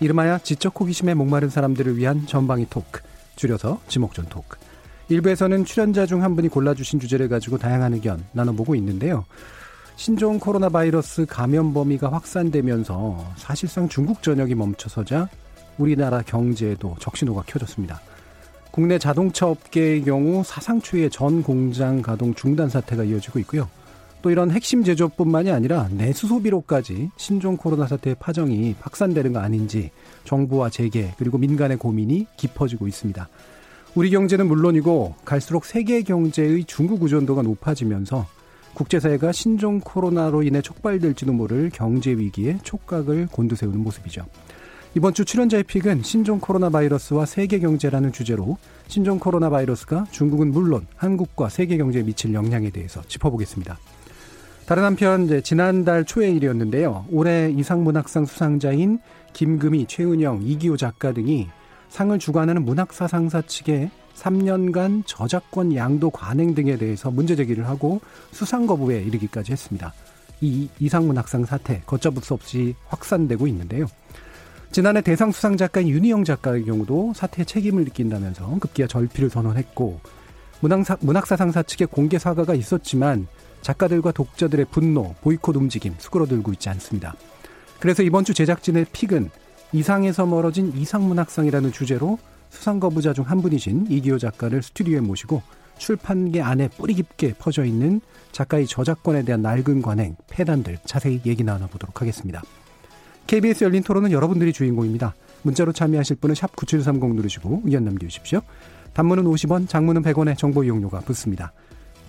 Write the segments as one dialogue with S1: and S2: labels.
S1: 이름하여 지적 호기심에 목마른 사람들을 위한 전방위 토크, 줄여서 지목전 토크. 일부에서는 출연자 중 한 분이 골라주신 주제를 가지고 다양한 의견 나눠보고 있는데요. 신종 코로나 바이러스 감염 범위가 확산되면서 사실상 중국 전역이 멈춰서자 우리나라 경제에도 적신호가 켜졌습니다. 국내 자동차 업계의 경우 사상 초의전 공장 가동 중단 사태가 이어지고 있고요. 또 이런 핵심 제조뿐만이 업 아니라 내수 소비로까지 신종 코로나 사태의 파정이 확산되는 거 아닌지 정부와 재계 그리고 민간의 고민이 깊어지고 있습니다. 우리 경제는 물론이고 갈수록 세계 경제의 중국 의존도가 높아지면서 국제사회가 신종 코로나로 인해 촉발될지도 모를 경제 위기에 촉각을 곤두세우는 모습이죠. 이번 주 출연자의 픽은 신종 코로나 바이러스와 세계 경제라는 주제로 신종 코로나 바이러스가 중국은 물론 한국과 세계 경제에 미칠 영향에 대해서 짚어보겠습니다. 다른 한편 이제 지난달 초의 일이었는데요. 올해 이상문학상 수상자인 김금희, 최은영, 이기호 작가 등이 상을 주관하는 문학사상사 측에 3년간 저작권 양도 관행 등에 대해서 문제 제기를 하고 수상 거부에 이르기까지 했습니다. 이 이상문학상 사태 걷잡을 수 없이 확산되고 있는데요. 지난해 대상 수상 작가인 윤희영 작가의 경우도 사태의 책임을 느낀다면서 급기야 절필을 선언했고 문학사, 문학사상사 측의 공개 사과가 있었지만 작가들과 독자들의 분노, 보이콧 움직임 수그러들고 있지 않습니다. 그래서 이번 주 제작진의 픽은 이상에서 멀어진 이상문학상이라는 주제로 수상 거부자 중 한 분이신 이기호 작가를 스튜디오에 모시고 출판계 안에 뿌리 깊게 퍼져 있는 작가의 저작권에 대한 낡은 관행, 폐단들 자세히 얘기 나눠보도록 하겠습니다. KBS 열린 토론은 여러분들이 주인공입니다. 문자로 참여하실 분은 샵 9730 누르시고 의견 남겨주십시오. 단문은 50원, 장문은 100원의 정보 이용료가 붙습니다.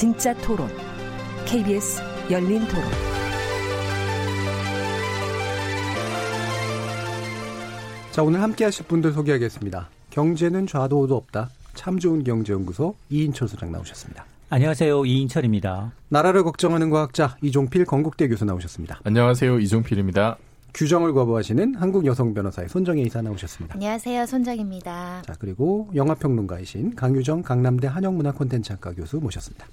S2: 진짜 토론. KBS 열린 토론.
S1: 자, 오늘 함께 하실 분들 소개하겠습니다. 경제는 좌도우도 없다. 참 좋은 경제연구소 이인철 소장 나오셨습니다.
S3: 안녕하세요. 이인철입니다.
S1: 나라를 걱정하는 과학자 이종필 건국대 교수 나오셨습니다.
S4: 안녕하세요. 이종필입니다.
S1: 규정을 거부하시는 한국 여성 변호사의 손정혜 이사 나오셨습니다.
S5: 안녕하세요. 손정입니다. 자,
S1: 그리고 영화평론가이신 강유정 강남대 한영문화 콘텐츠학과 교수 모셨습니다.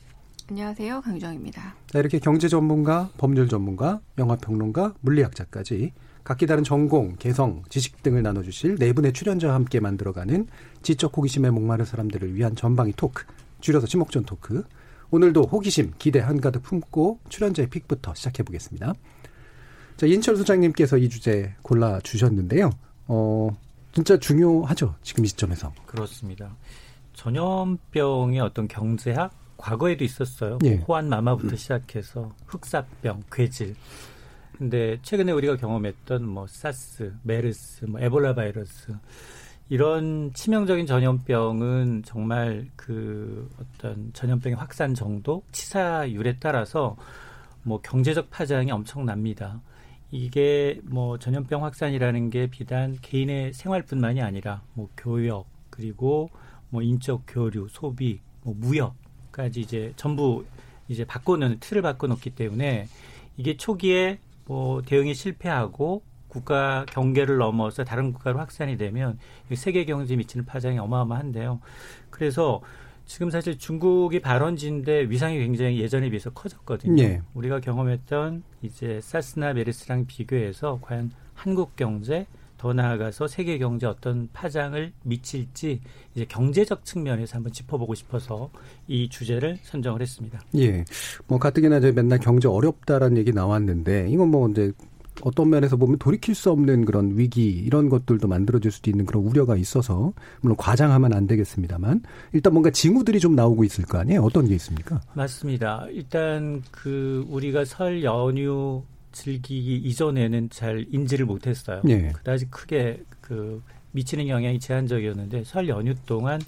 S6: 안녕하세요. 강유정입니다.
S1: 자, 이렇게 경제 전문가, 법률 전문가, 영화 평론가, 물리학자까지 각기 다른 전공, 개성, 지식 등을 나눠주실 네 분의 출연자와 함께 만들어가는 지적 호기심에 목마른 사람들을 위한 전방위 토크, 줄여서 지목전 토크. 오늘도 호기심, 기대 한가득 품고 출연자의 픽부터 시작해 보겠습니다. 자, 인철 소장님께서 이 주제 골라 주셨는데요. 어, 진짜 중요하죠. 지금 이 시점에서.
S3: 그렇습니다. 전염병의 어떤 경제학 과거에도 있었어요. 그 예. 호환 마마부터 시작해서 흑사병, 괴질. 근데 최근에 우리가 경험했던 뭐 사스, 메르스, 뭐 에볼라 바이러스 이런 치명적인 전염병은 정말 그 어떤 전염병의 확산 정도, 치사율에 따라서 뭐 경제적 파장이 엄청납니다. 이게 뭐 전염병 확산이라는 게 비단 개인의 생활뿐만이 아니라 뭐 교역 그리고 뭐 인적 교류, 소비, 뭐 무역 까지 이제 전부 이제 바꿔놓는 틀을 바꿔놓기 때문에 이게 초기에 뭐 대응이 실패하고 국가 경계를 넘어서 다른 국가로 확산이 되면 세계 경제에 미치는 파장이 어마어마한데요. 그래서 지금 사실 중국이 발원지인데 위상이 굉장히 예전에 비해서 커졌거든요. 예. 우리가 경험했던 이제 사스나 메르스랑 비교해서 과연 한국 경제 더 나아가서 세계 경제 어떤 파장을 미칠지 이제 경제적 측면에서 한번 짚어보고 싶어서 이 주제를 선정을 했습니다.
S1: 예. 뭐 가뜩이나 이제 맨날 경제 어렵다라는 얘기 나왔는데 이건 뭐 이제 어떤 면에서 보면 돌이킬 수 없는 그런 위기 이런 것들도 만들어질 수도 있는 그런 우려가 있어서 물론 과장하면 안 되겠습니다만 일단 뭔가 징후들이 좀 나오고 있을 거 아니에요 어떤 게 있습니까?
S3: 맞습니다. 일단 그 우리가 설 연휴 즐기기 이전에는 잘 인지를 못했어요. 네. 그다지 크게 그 미치는 영향이 제한적이었는데 설 연휴 동안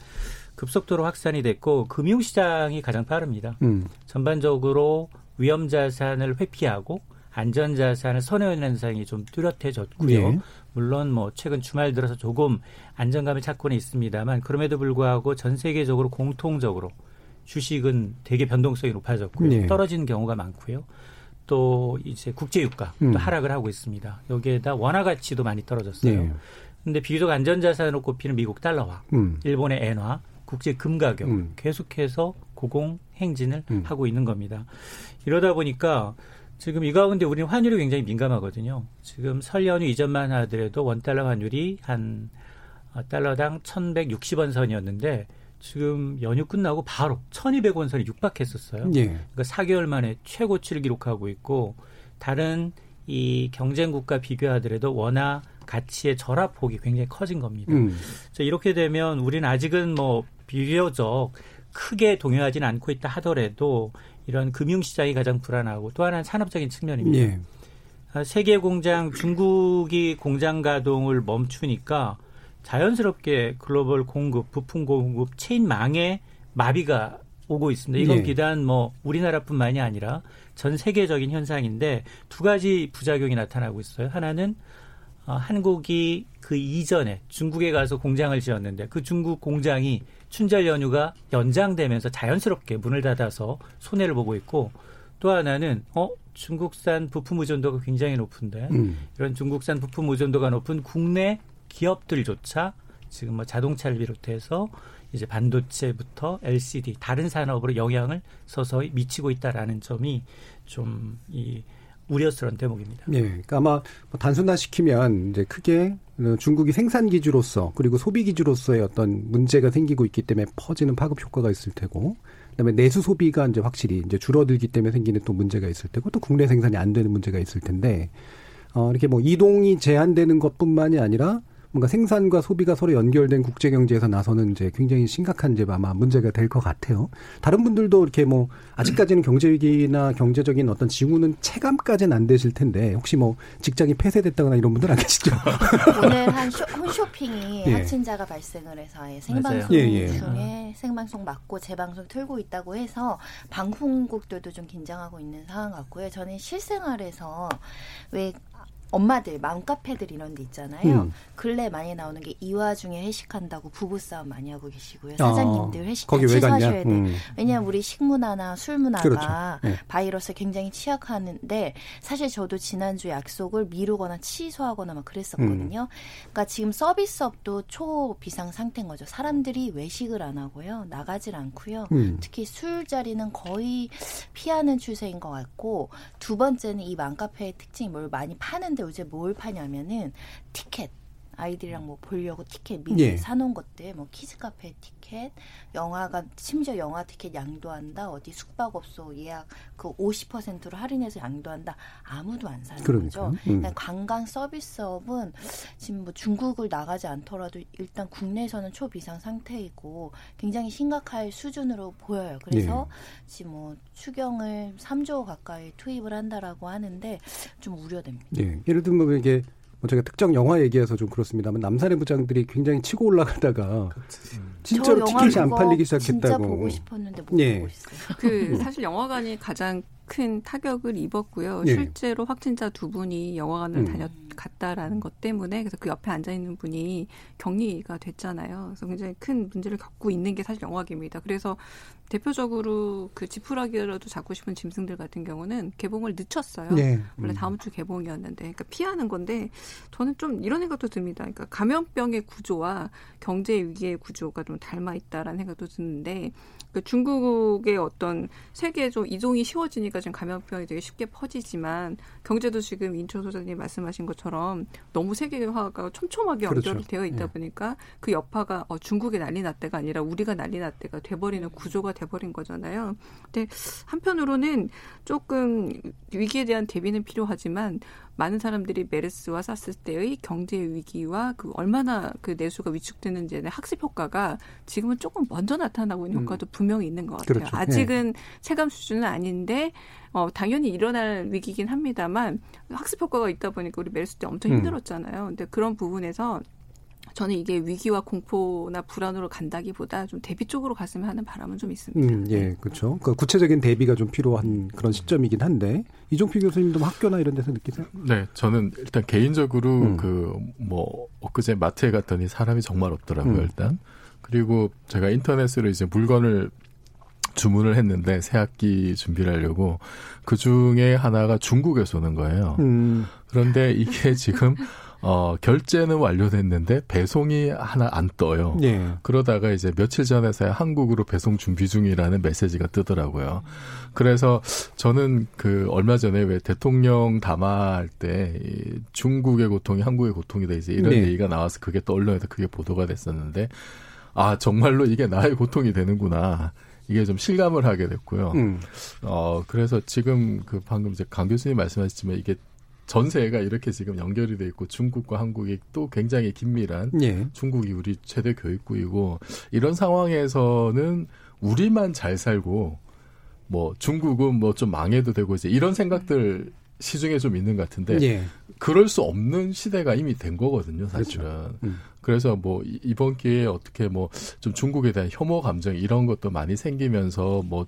S3: 급속도로 확산이 됐고 금융시장이 가장 빠릅니다. 음. 전반적으로 위험자산을 회피하고 안전자산을 선호하는 현상이 좀 뚜렷해졌고요. 네. 물론 뭐 최근 주말 들어서 조금 안정감을 찾고는 있습니다만 그럼에도 불구하고 전 세계적으로 공통적으로 주식은 되게 변동성이 높아졌고요. 네. 떨어진 경우가 많고요. 또 이제 국제유가 음. 또 하락을 하고 있습니다. 여기에다 원화 가치도 많이 떨어졌어요. 네. 근데 비교적 안전자산으로 꼽히는 미국 달러화, 음. 일본의 엔화, 국제 금 가격 음. 계속해서 고공 행진을 음. 하고 있는 겁니다. 이러다 보니까 지금 이 가운데 우리는 환율이 굉장히 민감하거든요. 지금 설 연휴 이전만 하더라도 원달러 환율이 한 어, 달러당 1,160원 선이었는데 지금 연휴 끝나고 바로 1200원 선에 육박했었어요. 예. 그러니까 4개월 만에 최고치를 기록하고 있고 다른 이 경쟁국가 비교하더라도 원화 가치의 절합폭이 굉장히 커진 겁니다. 음. 자, 이렇게 되면 우리는 아직은 뭐 비교적 크게 동요하지는 않고 있다 하더라도 이런 금융시장이 가장 불안하고 또 하나는 산업적인 측면입니다. 예. 아, 세계 공장 중국이 공장 가동을 멈추니까 자연스럽게 글로벌 공급, 부품 공급 체인망에 마비가 오고 있습니다. 이건 예. 비단 뭐 우리나라뿐만이 아니라 전 세계적인 현상인데 두 가지 부작용이 나타나고 있어요. 하나는 어, 한국이 그 이전에 중국에 가서 공장을 지었는데 그 중국 공장이 춘절 연휴가 연장되면서 자연스럽게 문을 닫아서 손해를 보고 있고 또 하나는 어 중국산 부품 의존도가 굉장히 높은데 음. 이런 중국산 부품 의존도가 높은 국내 기업들조차 지금 뭐 자동차를 비롯해서 이제 반도체부터 LCD 다른 산업으로 영향을 서서히 미치고 있다라는 점이 좀 이 우려스러운 대목입니다.
S1: 네, 그러니까 아마 뭐 단순화시키면 이제 크게 중국이 생산 기주로서 그리고 소비 기주로서의 어떤 문제가 생기고 있기 때문에 퍼지는 파급 효과가 있을 테고 그다음에 내수 소비가 이제 확실히 이제 줄어들기 때문에 생기는 또 문제가 있을 테고 또 국내 생산이 안 되는 문제가 있을 텐데 어, 이렇게 뭐 이동이 제한되는 것뿐만이 아니라 뭔가 생산과 소비가 서로 연결된 국제 경제에서 나서는 이제 굉장히 심각한 이제 아마 문제가 될 것 같아요. 다른 분들도 이렇게 뭐 아직까지는 경제 위기나 경제적인 어떤 징후는 체감까지는 안 되실 텐데 혹시 뭐 직장이 폐쇄됐다거나 이런 분들 안 계시죠?
S5: 오늘 한 쇼, 홈쇼핑이 예. 확진자가 발생을 해서 생방송 예, 예. 중에 생방송 맞고 재방송 틀고 있다고 해서 방송국들도 좀 긴장하고 있는 상황 같고요. 저는 실생활에서 왜 엄마들 맘카페들 이런 데 있잖아요. 음. 근래 많이 나오는 게 이와중에 회식한다고 부부싸움 많이 하고 계시고요. 아, 사장님들 회식 아, 거기 같셔야 음. 돼. 왜냐하면 우리 식문화나 술문화가 그렇죠. 예. 바이러스에 굉장히 취약하는데 사실 저도 지난주 약속을 미루거나 취소하거나 막 그랬었거든요. 음. 그러니까 지금 서비스업도 초비상 상태인 거죠. 사람들이 외식을 안 하고요. 나가질 않고요. 음. 특히 술자리는 거의 피하는 추세인 것 같고 두 번째는 이 맘카페의 특징이 뭘 많이 파는 근데 요새 뭘 파냐면은 티켓. 아이들이랑 뭐 보려고 티켓 미리 예. 사놓은 것들, 뭐 키즈 카페 티켓, 영화관 심지어 영화 티켓 양도한다, 어디 숙박업소 예약 그 50%로 할인해서 양도한다, 아무도 안 사는 그러니까. 거죠. 음. 관광 서비스업은 지금 뭐 중국을 나가지 않더라도 일단 국내에서는 초비상 상태이고 굉장히 심각할 수준으로 보여요. 그래서 예. 지금 뭐 추경을 3조 가까이 투입을 한다라고 하는데 좀 우려됩니다. 예.
S1: 예를 들면 뭐 이게 뭐 제가 특정 영화 얘기해서 좀 그렇습니다만 남산의 부장들이 굉장히 치고 올라가다가
S5: 음.
S1: 진짜로 티켓이 안 팔리기 시작했다고. 진짜 보고
S5: 싶었는데 못 예. 보고 있어요. 그
S6: 사실 영화관이 가장 큰 타격을 입었고요. 예. 실제로 확진자 두 분이 영화관을 음. 다녔 갔다라는 것 때문에 그래서 그 옆에 앉아 있는 분이 격리가 됐잖아요. 그래서 굉장히 큰 문제를 겪고 있는 게 사실 영화계입니다. 그래서 대표적으로 그 지푸라기라도 잡고 싶은 짐승들 같은 경우는 개봉을 늦췄어요. 네. 원래 다음 주 개봉이었는데 그러니까 피하는 건데 저는 좀 이런 생각도 듭니다. 그러니까 감염병의 구조와 경제 위기의 구조가 좀 닮아 있다라는 생각도 드는데 그러니까 중국의 어떤 세계 적 이동이 쉬워지니까 지금 감염병이 되게 쉽게 퍼지지만 경제도 지금 인천 소장님 말씀하신 것처럼 너무 세계화가 촘촘하게 그렇죠. 연결이 그렇죠. 되어 있다 예. 보니까 그 여파가 어, 중국이 난리 났대가 아니라 우리가 난리 났대가 돼버리는 구조가 돼버린 거잖아요. 근데 한편으로는 조금 위기에 대한 대비는 필요하지만 많은 사람들이 메르스와 사스 때의 경제 위기와 그 얼마나 그 내수가 위축되는지에 학습 효과가 지금은 조금 먼저 나타나고 있는 음. 효과도 음. 분명히 있는 것 같아요. 그렇죠. 네. 아직은 예. 체감 수준은 아닌데 어, 당연히 일어날 위기긴 합니다만 학습 효과가 있다 보니까 우리 메르스 때 엄청 음. 힘들었잖아요. 근데 그런 부분에서 저는 이게 위기와 공포나 불안으로 간다기보다 좀 대비 쪽으로 갔으면 하는 바람은 좀 있습니다.
S1: 음, 예, 네. 그렇죠. 그러니까 구체적인 대비가 좀 필요한 그런 시점이긴 한데 이종필 교수님도 학교나 이런 데서 느끼세요?
S4: 네, 저는 일단 개인적으로 음. 그뭐 엊그제 마트에 갔더니 사람이 정말 없더라고요. 음. 일단 그리고 제가 인터넷으로 이제 물건을 주문을 했는데 새 학기 준비를 하려고 그 중에 하나가 중국에서 오는 거예요. 음. 그런데 이게 지금 어, 결제는 완료됐는데 배송이 하나 안 떠요. 예. 그러다가 이제 며칠 전에서 한국으로 배송 준비 중이라는 메시지가 뜨더라고요. 그래서 저는 그 얼마 전에 왜 대통령 담화할 때 중국의 고통이 한국의 고통이다 이제 이런 네. 얘기가 나와서 그게 또 언론에서 그게 보도가 됐었는데 아 정말로 이게 나의 고통이 되는구나. 이게 좀 실감을 하게 됐고요. 음. 어, 그래서 지금 그 방금 이제 강 교수님 말씀하셨지만 이게 전세가 이렇게 지금 연결이 돼 있고 중국과 한국이 또 굉장히 긴밀한 예. 중국이 우리 최대 교육국이고 이런 상황에서는 우리만 잘 살고 뭐 중국은 뭐 좀 망해도 되고 이제 이런 생각들 시중에 좀 있는 것 같은데 예. 그럴 수 없는 시대가 이미 된 거거든요 사실은 그렇죠. 음. 그래서 뭐 이번 기회에 어떻게 뭐 좀 중국에 대한 혐오 감정 이런 것도 많이 생기면서 뭐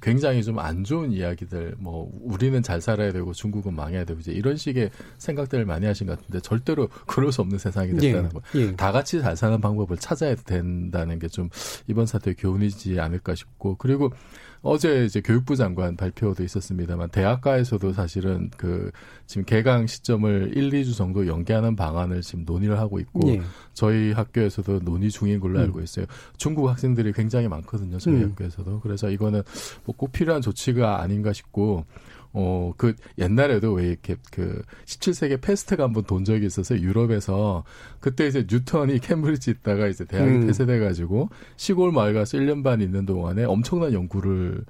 S4: 굉장히 좀 안 좋은 이야기들 뭐 우리는 잘 살아야 되고 중국은 망해야 되고 이제 이런 식의 생각들을 많이 하신 것 같은데 절대로 그럴 수 없는 세상이 예, 됐다는 예, 거. 예. 다 같이 잘 사는 방법을 찾아야 된다는 게 좀 이번 사태의 교훈이지 않을까 싶고 그리고 어제 이제 교육부 장관 발표도 있었습니다만 대학가에서도 사실은 그 지금 개강 시점을 1, 2주 정도 연기하는 방안을 지금 논의를 하고 있고 예. 저희 학교에서도 논의 중인 걸로 음. 알고 있어요. 중국 학생들이 굉장히 많거든요. 저희 음. 학교에서도. 그래서 이거는 뭐꼭 필요한 조치가 아닌가 싶고 어, 그 옛날에도 왜 이렇게 그 17세기 패스트가 한번 돈 적이 있어서 유럽에서 그때 이제 뉴턴이 캠브리지 있다가 이제 대학이 음. 폐쇄돼가지고 시골 마을 가서 1년 반 있는 동안에 엄청난 연구를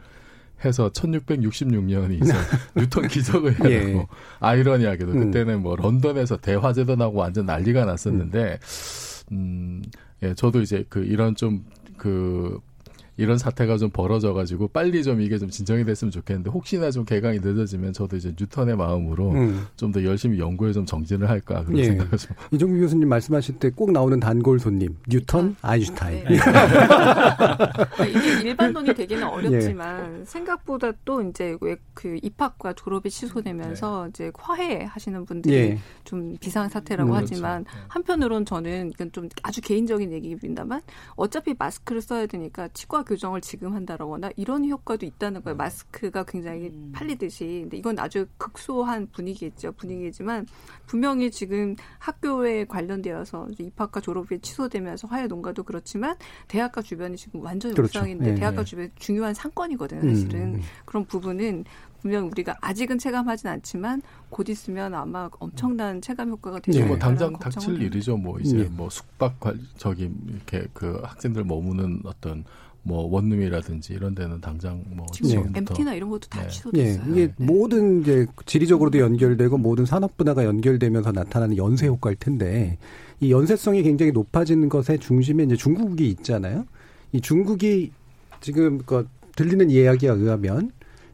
S4: 해서 1666년이 이제 뉴턴 기적을 해고 예. 아이러니하게도 음. 그때는 뭐 런던에서 대화제도 나고 완전 난리가 났었는데 음. 음, 예, 저도 이제 그 이런 좀그 이런 사태가 좀 벌어져가지고 빨리 좀 이게 좀 진정이 됐으면 좋겠는데 혹시나 좀 개강이 늦어지면 저도 이제 뉴턴의 마음으로 음. 좀더 열심히 연구에 좀 정진을 할까 그런 예. 생각을 좀.
S1: 이종규 교수님 말씀하실 때 꼭 나오는 단골 손님 뉴턴, 아, 아인슈타인. 네.
S6: 아,
S1: 이게
S6: 일반론이 되기는 어렵지만 예. 생각보다 또 이제 그 입학과 졸업이 취소되면서 네. 이제 화해하시는 분들이 예. 좀 비상 사태라고 음, 그렇죠. 하지만 그렇죠. 한편으론 저는 이건 좀 아주 개인적인 얘기입니다만 어차피 마스크를 써야 되니까 치과 교정을 지금 한다거나 이런 효과도 있다는 거예요. 음. 마스크가 굉장히 음. 팔리듯이. 근데 이건 아주 극소한 분위기겠죠. 분위기지만 분명히 지금 학교에 관련되어서 입학과 졸업이 취소되면서 화훼 농가도 그렇지만 대학과 주변이 지금 완전 그렇 육상인데 예, 대학과 예. 주변 중요한 상권이거든요. 음, 사실은 음. 그런 부분은 분명 우리가 아직은 체감하진 않지만 곧 있으면 아마 엄청난 체감 효과가 예,
S4: 되죠않뭐 당장 닥칠 일이죠. 뭐 이제 예. 뭐 숙박 저기 이렇게 그 학생들 머무는 어떤 뭐 원룸이라든지 이런 데는 당장 뭐 지금
S6: MT나 뭐 이런 것도 다 네. 취소됐어요.
S1: 네. 이게 네. 모든 이제 지리적으로도 연결되고 모든 산업 분야가 연결되면서 나타나는 연쇄 효과일 텐데 이 연쇄성이 굉장히 높아지는 것의 중심에 이제 중국이 있잖아요. 이 중국이 지금 그 들리는 이야기에 의하면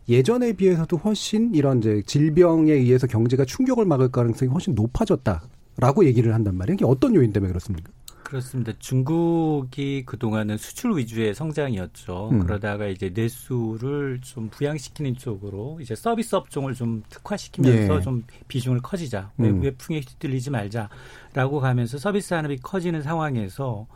S1: 예전에 비해서도 훨씬 이런 이제 질병에 의해서 경제가 충격을 막을 가능성이 훨씬 높아졌다라고 얘기를 한단 말이에요. 이게 어떤 요인 때문에 그렇습니까?
S3: 그렇습니다. 중국이 그동안은 수출 위주의 성장이었죠. 음. 그러다가 이제 내수를 좀 부양시키는 쪽으로 이제 서비스 업종을 좀 특화시키면서 예. 좀 비중을 커지자. 외부의 음. 풍에 휘둘리지 말자라고 가면서 서비스 산업이 커지는 상황에서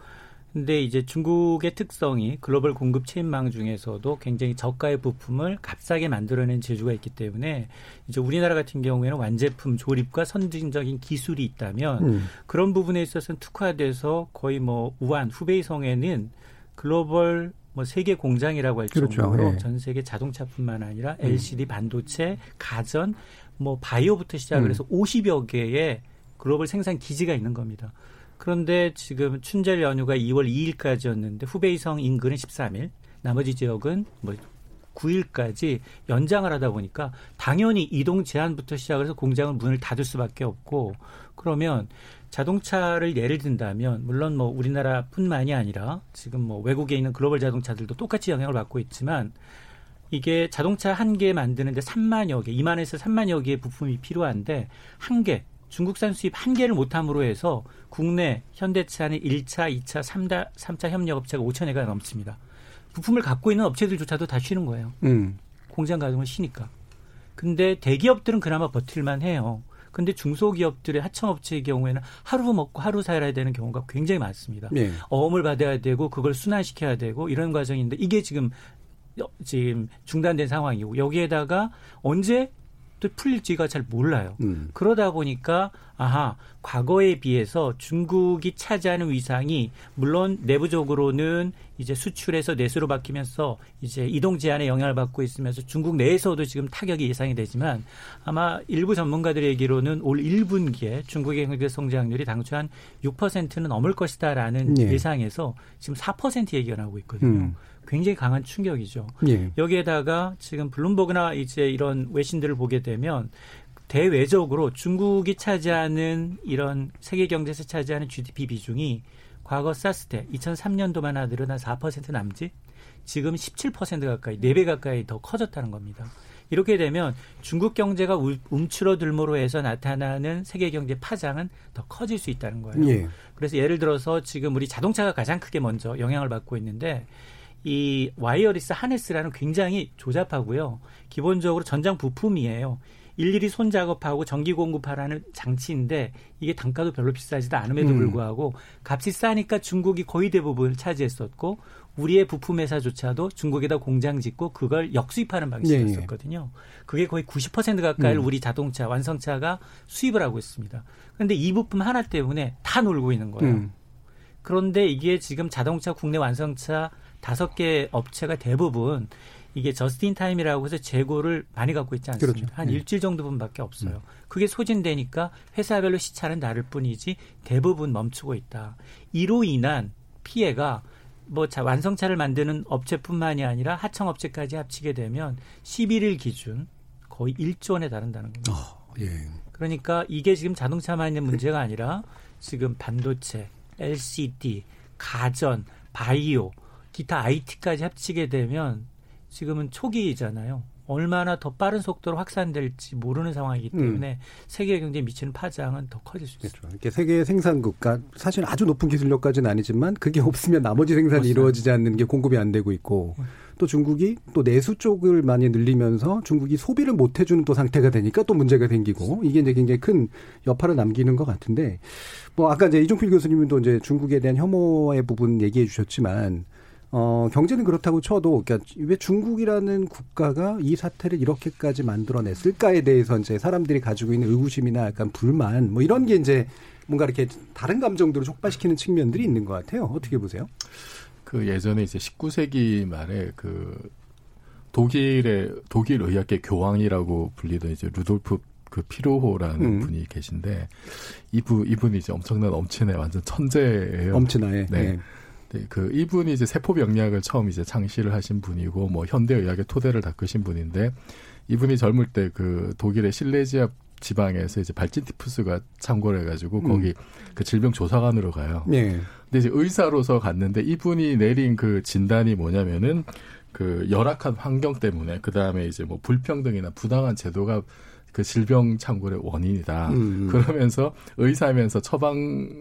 S3: 근데 이제 중국의 특성이 글로벌 공급 체인망 중에서도 굉장히 저가의 부품을 값싸게 만들어낸 재주가 있기 때문에 이제 우리나라 같은 경우에는 완제품 조립과 선진적인 기술이 있다면 음. 그런 부분에 있어서는 특화돼서 거의 뭐 우한 후베이성에는 글로벌 뭐 세계 공장이라고 할 그렇죠. 정도로 네. 전 세계 자동차뿐만 아니라 LCD 음. 반도체, 가전, 뭐 바이오부터 시작을 음. 해서 음. 50여 개의 글로벌 생산 기지가 있는 겁니다. 그런데 지금 춘절 연휴가 2월 2일까지였는데 후베이성 인근은 13일, 나머지 지역은 뭐 9일까지 연장을 하다 보니까 당연히 이동 제한부터 시작해서 공장을 문을 닫을 수밖에 없고 그러면 자동차를 예를 든다면 물론 뭐 우리나라뿐만이 아니라 지금 뭐 외국에 있는 글로벌 자동차들도 똑같이 영향을 받고 있지만 이게 자동차 한 개 만드는데 3만여 개, 2만에서 3만여 개의 부품이 필요한데 한 개, 중국산 수입 한개를 못함으로 해서 국내 현대차는 1차, 2차, 3다, 3차 협력업체가 5천회가 넘습니다. 부품을 갖고 있는 업체들조차도 다 쉬는 거예요. 음. 공장 가동을 쉬니까. 근데 대기업들은 그나마 버틸만 해요. 근데 중소기업들의 하청업체의 경우에는 하루 먹고 하루 살아야 되는 경우가 굉장히 많습니다. 네. 어음을 받아야 되고 그걸 순환시켜야 되고 이런 과정인데 이게 지금 어, 지금 중단된 상황이고 여기에다가 언제 풀릴지가 잘 몰라요. 음. 그러다 보니까 아하 과거에 비해서 중국이 차지하는 위상이 물론 내부적으로는 이제 수출에서 내수로 바뀌면서 이제 이동 제한의 영향을 받고 있으면서 중국 내에서도 지금 타격이 예상이 되지만 아마 일부 전문가들의 얘기로는 올 1분기에 중국의 경제 성장률이 당초 한 6%는 넘을 것이다라는 예. 예상에서 지금 4% 얘기가 나오고 있거든요. 음. 굉장히 강한 충격이죠. 예. 여기에다가 지금 블룸버그나 이제 이런 외신들을 보게 되면 대외적으로 중국이 차지하는 이런 세계 경제에서 차지하는 GDP 비중이 과거 사스 때 2003년도만 하더라도 한4% 남지 지금 17% 가까이 4배 가까이 더 커졌다는 겁니다. 이렇게 되면 중국 경제가 움츠러들므로 해서 나타나는 세계 경제 파장은 더 커질 수 있다는 거예요. 예. 그래서 예를 들어서 지금 우리 자동차가 가장 크게 먼저 영향을 받고 있는데 이 와이어리스 하네스라는 굉장히 조잡하고요. 기본적으로 전장 부품이에요. 일일이 손 작업하고 전기 공급하라는 장치인데 이게 단가도 별로 비싸지도 않음에도 음. 불구하고 값이 싸니까 중국이 거의 대부분을 차지했었고 우리의 부품 회사조차도 중국에다 공장 짓고 그걸 역수입하는 방식이었었거든요. 예, 예. 그게 거의 90% 가까이를 음. 우리 자동차 완성차가 수입을 하고 있습니다. 그런데 이 부품 하나 때문에 다 놀고 있는 거예요. 음. 그런데 이게 지금 자동차 국내 완성차 다섯 개 업체가 대부분 이게 저스틴 타임이라고 해서 재고를 많이 갖고 있지 않습니까? 그렇죠. 한 네. 일주일 정도분밖에 없어요. 음. 그게 소진되니까 회사별로 시차는 다를 뿐이지 대부분 멈추고 있다. 이로 인한 피해가 뭐 자, 완성차를 만드는 업체뿐만이 아니라 하청 업체까지 합치게 되면 11일 기준 거의 1조 원에 달한다는 겁니다. 어, 예. 그러니까 이게 지금 자동차만 있는 문제가 아니라 지금 반도체, LCD, 가전, 바이오, 기타 IT까지 합치게 되면 지금은 초기잖아요. 얼마나 더 빠른 속도로 확산될지 모르는 상황이기 음. 때문에 음. 세계 경제에 미치는 파장은 더 커질 수 있습니다. 그렇죠.
S1: 이렇게 세계 생산 국가 사실 아주 높은 기술력까지는 아니지만 그게 없으면 나머지 생산이 이루어지지 않는 게 공급이 안 되고 있고 네. 또 중국이 또 내수 쪽을 많이 늘리면서 중국이 소비를 못 해주는 또 상태가 되니까 또 문제가 생기고 이게 이제 굉장히 큰 여파를 남기는 것 같은데 뭐 아까 이제 이종필 교수님도 이제 중국에 대한 혐오의 부분 얘기해 주셨지만 어, 경제는 그렇다고 쳐도, 그러니까 왜 중국이라는 국가가 이 사태를 이렇게까지 만들어냈을까에 대해서 이제 사람들이 가지고 있는 의구심이나 약간 불만, 뭐 이런 게 이제 뭔가 이렇게 다른 감정들을 촉발시키는 측면들이 있는 것 같아요. 어떻게 보세요?
S4: 그 예전에 이제 19세기 말에 그 독일의 독일 의학계 교황이라고 불리던 이제 루돌프 그 피로호라는 음. 분이 계신데 이분 이분이 이제 엄청난 엄친애 완전 천재예요.
S1: 엄친아 네. 네.
S4: 네, 그 이분이 이제 세포병리학을 처음 이제 창시를 하신 분이고 뭐 현대의학의 토대를 닦으신 분인데 이분이 젊을 때 그 독일의 실레지아 지방에서 이제 발진 티푸스가 창궐해 가지고 음. 거기 음. 그 질병 조사관으로 가요. 네. 근데 이제 의사로서 갔는데 이분이 내린 그 진단이 뭐냐면은 그 열악한 환경 때문에 그다음에 이제 뭐 불평등이나 부당한 제도가 그 질병 창궐의 원인이다. 음. 그러면서 의사면서 처방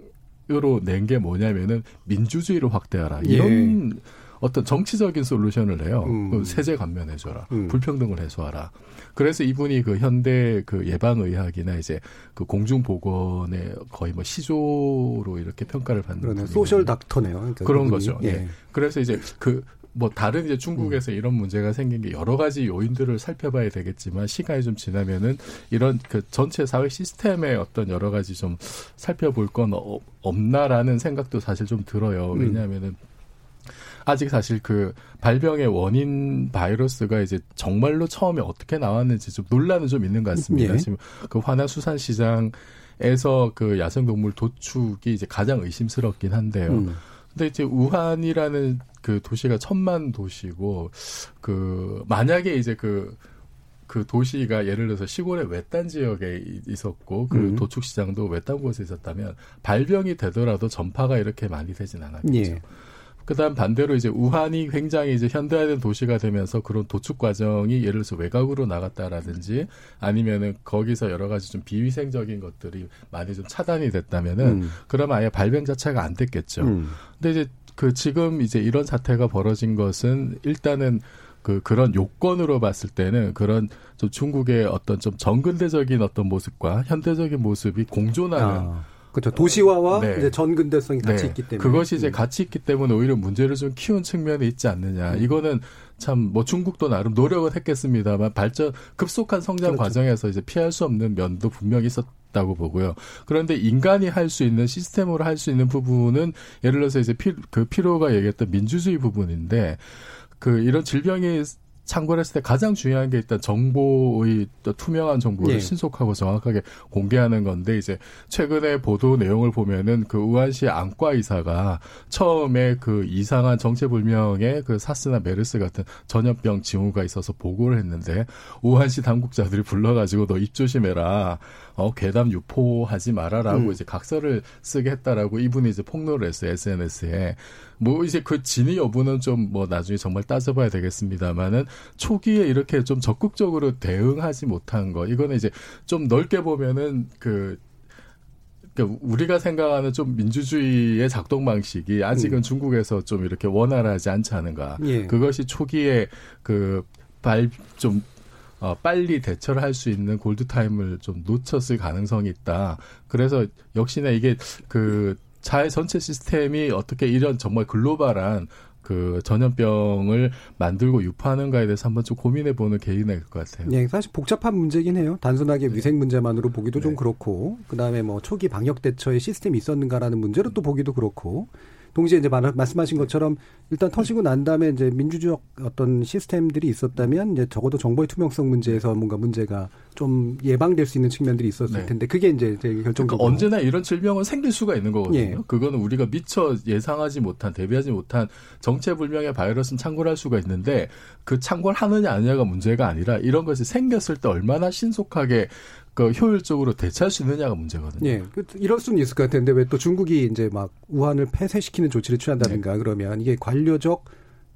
S4: 으로 낸 게 뭐냐면은 민주주의를 확대하라 이런 예. 어떤 정치적인 솔루션을 해요. 음. 세제 감면해줘라, 음. 불평등을 해소하라. 그래서 이분이 그 현대 그 예방의학이나 이제 그 공중보건의 거의 뭐 시조로 이렇게 평가를 받는
S1: 소셜 닥터네요. 그러니까
S4: 그런 그분이.
S1: 거죠.
S4: 예. 네. 그래서 이제 그뭐 다른 이제 중국에서 음. 이런 문제가 생긴 게 여러 가지 요인들을 살펴봐야 되겠지만 시간이 좀 지나면은 이런 그 전체 사회 시스템의 어떤 여러 가지 좀 살펴볼 건 어, 없나라는 생각도 사실 좀 들어요. 음. 왜냐하면은 아직 사실 그 발병의 원인 바이러스가 이제 정말로 처음에 어떻게 나왔는지 좀 논란은 좀 있는 것 같습니다. 예. 지금 그 화나 수산시장 에서 그 야생동물 도축이 이제 가장 의심스럽긴 한데요. 음. 근데 이제 우한이라는 그 도시가 천만 도시고 그 만약에 이제 그그 그 도시가 예를 들어서 시골의 외딴 지역에 있었고 그 음. 도축 시장도 외딴 곳에 있었다면 발병이 되더라도 전파가 이렇게 많이 되진 않았겠죠. 예. 그다음 반대로 이제 우한이 굉장히 이제 현대화된 도시가 되면서 그런 도축 과정이 예를 들어서 외곽으로 나갔다라든지 아니면은 거기서 여러 가지 좀 비위생적인 것들이 많이 좀 차단이 됐다면은 음. 그러면 아예 발병 자체가 안 됐겠죠. 음. 근데 이제 그 지금 이제 이런 사태가 벌어진 것은 일단은 그 그런 요건으로 봤을 때는 그런 좀 중국의 어떤 좀전근대적인 어떤 모습과 현대적인 모습이 공존하는 아.
S1: 그렇죠. 도시화와 어, 네. 이제 전근대성이 같이 네. 있기 때문에
S4: 그것이 이제 음. 같이 있기 때문에 오히려 문제를 좀 키운 측면이 있지 않느냐. 음. 이거는 참뭐 중국도 나름 노력을 했겠습니다만 발전 급속한 성장 그렇죠. 과정에서 이제 피할 수 없는 면도 분명히 있었. 다고 보고요. 그런데 인간이 할 수 있는 시스템으로 할 수 있는 부분은 예를 들어서 이제 피, 그 피로가 얘기했던 민주주의 부분인데 그 이런 질병이 참고를 했을 때 가장 중요한 게 일단 정보의 투명한 정보를 예. 신속하고 정확하게 공개하는 건데 이제 최근에 보도 내용을 보면은 그 우한시 안과 의사가 처음에 그 이상한 정체불명의 그 사스나 메르스 같은 전염병 징후가 있어서 보고를 했는데 우한시 당국자들이 불러가지고 너 입 조심해라 어 괴담 유포하지 마라라고 음. 이제 각서를 쓰게 했다라고 이분이 이제 폭로를 했어요 SNS에 뭐 이제 그 진위 여부는 좀 뭐 나중에 정말 따져봐야 되겠습니다만은 초기에 이렇게 좀 적극적으로 대응하지 못한 거 이거는 이제 좀 넓게 보면은 그 그러니까 우리가 생각하는 좀 민주주의의 작동 방식이 아직은 음. 중국에서 좀 이렇게 원활하지 않지 않은가. 예. 그것이 초기에 그 발 좀 어, 빨리 대처를 할 수 있는 골드타임을 좀 놓쳤을 가능성이 있다. 그래서 역시나 이게 그 자해 전체 시스템이 어떻게 이런 정말 글로벌한 그 전염병을 만들고 유포하는가에 대해서 한번 좀 고민해 보는 계기가 될것 같아요.
S1: 네, 사실 복잡한 문제긴 해요. 단순하게 네. 위생 문제만으로 보기도 네. 좀 그렇고, 그 다음에 뭐 초기 방역 대처의 시스템이 있었는가라는 문제로 또 보기도 그렇고, 동시에 이제 말, 씀하신 것처럼 일단 터지고 난 다음에 이제 민주주의적 어떤 시스템들이 있었다면 이제 적어도 정보의 투명성 문제에서 뭔가 문제가 좀 예방될 수 있는 측면들이 있었을 네. 텐데 그게 이제 결정적으로
S4: 그러니까 언제나 이런 질병은 생길 수가 있는 거거든요. 예. 그거는 우리가 미처 예상하지 못한 대비하지 못한 정체불명의 바이러스는 창궐할 수가 있는데 그 창궐하느냐 아니냐가 문제가 아니라 이런 것이 생겼을 때 얼마나 신속하게 그 효율적으로 대체할 수 있느냐가 문제거든요. 예. 그
S1: 이럴 수는 있을 것 같은데 왜 또 중국이 이제 막 우한을 폐쇄시키는 조치를 취한다든가 네. 그러면 이게 관료적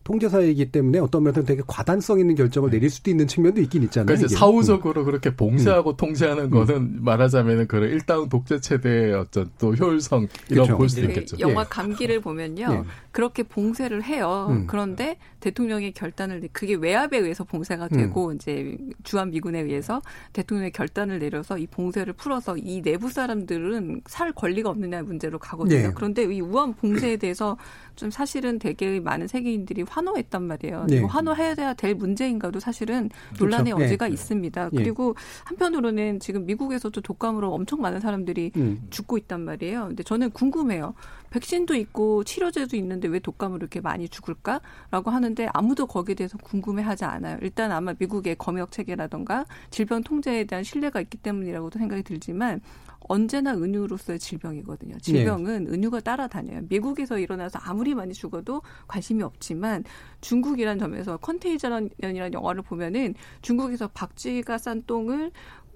S1: 통제사이기 때문에 어떤 면에서는 되게 과단성 있는 결정을 네. 내릴 수도 있는 측면도 있긴 있잖아요.
S4: 그러니까 사후적으로 음. 그렇게 봉쇄하고 음. 통제하는 거는 음. 말하자면은 그런 일당 독재 체대의 어떤 또 효율성 이런 그렇죠. 볼 수도 네. 있겠죠.
S6: 영화 예. 감기를 보면요. 네. 그렇게 봉쇄를 해요. 음. 그런데 대통령의 결단을 그게 외압에 의해서 봉쇄가 되고 음. 이제 주한 미군에 의해서 대통령의 결단을 내려서 이 봉쇄를 풀어서 이 내부 사람들은 살 권리가 없느냐 문제로 가거든요. 네. 그런데 이 우한 봉쇄에 대해서 좀 사실은 되게 많은 세계인들이 환호했단 말이에요. 네. 환호해야 될 문제인가도 사실은 그렇죠. 논란의 그렇죠. 여지가 네. 있습니다. 예. 그리고 한편으로는 지금 미국에서도 독감으로 엄청 많은 사람들이 음. 죽고 있단 말이에요. 근데 저는 궁금해요. 백신도 있고 치료제도 있는데 왜 독감으로 이렇게 많이 죽을까라고 하는데 아무도 거기에 대해서 궁금해하지 않아요. 일단 아마 미국의 검역 체계라던가 질병 통제에 대한 신뢰가 있기 때문이라고도 생각이 들지만 언제나 은유로서의 질병이거든요. 네. 질병은 네. 은유가 따라다녀요. 미국에서 일어나서 아무리 많이 죽어도 관심이 없지만 중국이란 점에서 컨테이저런이라는 영화를 보면은 중국에서 박쥐가 싼 똥을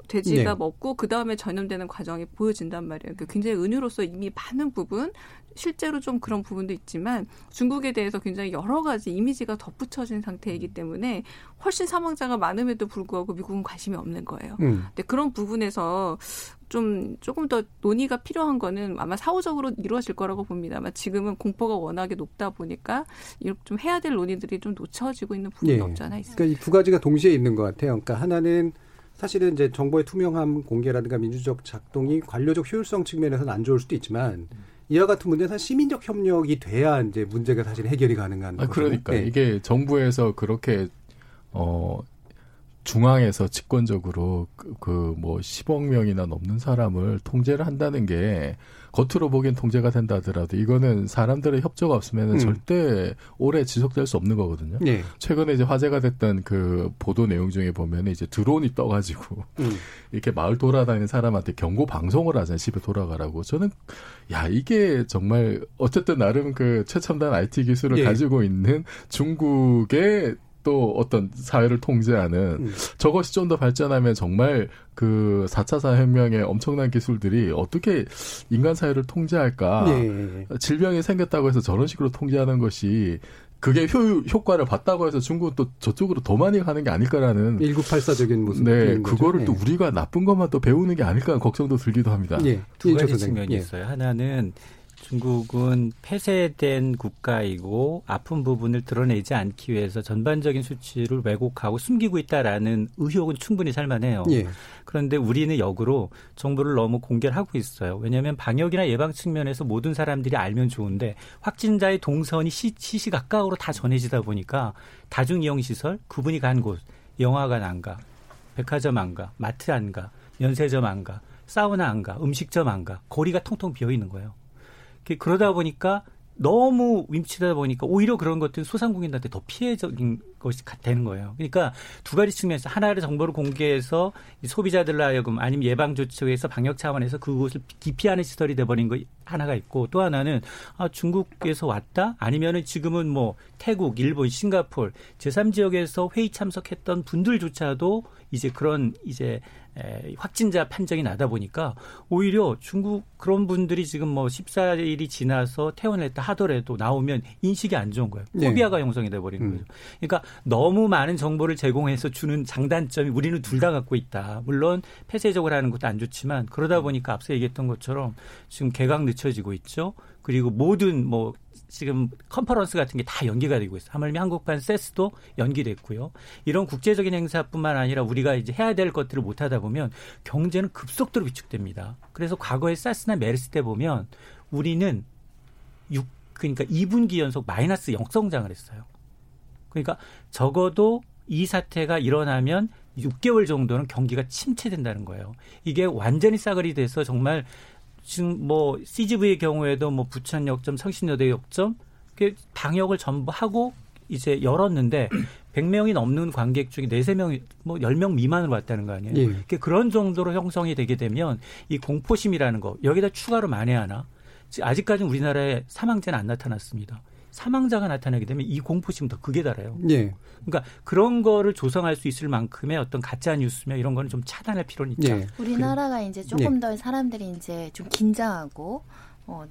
S6: 돼지가 네. 먹고 그 다음에 전염되는 과정이 보여진단 말이에요. 그러니까 굉장히 은유로서 이미 많은 부분 실제로 좀 그런 부분도 있지만 중국에 대해서 굉장히 여러 가지 이미지가 덧붙여진 상태이기 때문에 훨씬 사망자가 많음에도 불구하고 미국은 관심이 없는 거예요. 음. 근데 그런 부분에서 좀 조금 더 논의가 필요한 거는 아마 사후적으로 이루어질 거라고 봅니다만 지금은 공포가 워낙에 높다 보니까 좀 해야 될 논의들이 좀 놓쳐지고 있는 부분이 예. 없지 않아 있습니다.
S1: 그러니까 이 두 가지가 동시에 있는 것 같아요. 그러니까 하나는 사실은 이제 정보의 투명함 공개라든가 민주적 작동이 관료적 효율성 측면에서는 안 좋을 수도 있지만 음. 이와 같은 문제는 시민적 협력이 돼야 이제 문제가 사실 해결이 가능한. 아,
S4: 그러니까 네. 이게 정부에서 그렇게 어 중앙에서 집권적으로 그뭐 그 10억 그 뭐 명이나 넘는 사람을 통제를 한다는 게 겉으로 보기엔 통제가 된다 하더라도 이거는 사람들의 협조가 없으면 음. 절대 오래 지속될 수 없는 거거든요. 네. 최근에 이제 화제가 됐던 그 보도 내용 중에 보면 이제 드론이 떠가지고 음. 이렇게 마을 돌아다니는 사람한테 경고 방송을 하잖아요. 집에 돌아가라고. 저는 야 이게 정말 어쨌든 나름 그 최첨단 IT 기술을 네. 가지고 있는 중국의 또 어떤 사회를 통제하는 음. 저것이 좀 더 발전하면 정말 그 4차 사회혁명의 엄청난 기술들이 어떻게 인간 사회를 통제할까? 네. 질병이 생겼다고 해서 저런 식으로 통제하는 것이 그게 효, 효과를 봤다고 해서 중국은 또 저쪽으로 더 많이 가는 게 아닐까라는
S1: 1984적인
S4: 모습. 네, 그거를 네. 또 우리가 나쁜 것만 또 배우는 게 아닐까 걱정도 들기도 합니다. 네,
S3: 두 가지 측면이 네. 있어요. 하나는 중국은 폐쇄된 국가이고 아픈 부분을 드러내지 않기 위해서 전반적인 수치를 왜곡하고 숨기고 있다라는 의혹은 충분히 살만해요. 예. 그런데 우리는 역으로 정보를 너무 공개를 하고 있어요. 왜냐하면 방역이나 예방 측면에서 모든 사람들이 알면 좋은데 확진자의 동선이 시, 시시각각으로 다 전해지다 보니까 다중이용시설, 그분이 간 곳, 영화관 안 가, 백화점 안 가, 마트 안 가, 면세점 안 가, 사우나 안 가, 음식점 안 가, 거리가 통통 비어 있는 거예요. 그러다 보니까 너무 윈치다 보니까 오히려 그런 것들은 소상공인한테 들더 피해적인 것이 되는 거예요. 그러니까 두 가지 측면에서 하나를 정보를 공개해서 소비자들로 하여금 아니면 예방 조치에서 방역 차원에서 그곳을 기피하는 시설이 돼버린 거 하나가 있고 또 하나는 아, 중국에서 왔다 아니면은 지금은 뭐 태국, 일본, 싱가폴 제3 지역에서 회의 참석했던 분들조차도 이제 그런 이제 에, 확진자 판정이 나다 보니까 오히려 중국 그런 분들이 지금 뭐 14일이 지나서 퇴원했다 하더라도 나오면 인식이 안 좋은 거예요. 포비아가 네. 형성이 돼버리는 음. 거죠. 그러니까 너무 많은 정보를 제공해서 주는 장단점이 우리는 둘 다 갖고 있다. 물론 폐쇄적으로 하는 것도 안 좋지만 그러다 보니까 앞서 얘기했던 것처럼 지금 개각 늦춰지고 있죠. 그리고 모든 뭐 지금 컨퍼런스 같은 게 다 연기가 되고 있어요. 하물며 한국판 세스도 연기됐고요. 이런 국제적인 행사뿐만 아니라 우리가 이제 해야 될 것들을 못 하다 보면 경제는 급속도로 위축됩니다. 그래서 과거에 사스나 메르스 때 보면 우리는 6 그러니까 2분기 연속 마이너스 역성장을 했어요. 그러니까 적어도 이 사태가 일어나면 6개월 정도는 경기가 침체된다는 거예요. 이게 완전히 싸그리 돼서 정말 지금 뭐 CGV의 경우에도 뭐 부천 역점, 성신여대 역점 방역을 전부 하고 이제 열었는데 100명이 넘는 관객 중에 4, 3명이 뭐 10명 미만으로 왔다는 거 아니에요. 예. 그 그런 정도로 형성이 되게 되면 이 공포심이라는 거 여기다 추가로 만에 하나 아직까지 우리나라에 사망자는 안 나타났습니다. 사망자가 나타나게 되면 이 공포심 더 극에 달해요. 예. 그러니까 그런 거를 조성할 수 있을 만큼의 어떤 가짜 뉴스며 이런 거는 좀 차단할 필요는 있죠. 예.
S5: 우리나라가 그 이제 조금 예. 더 사람들이 이제 좀 긴장하고 어,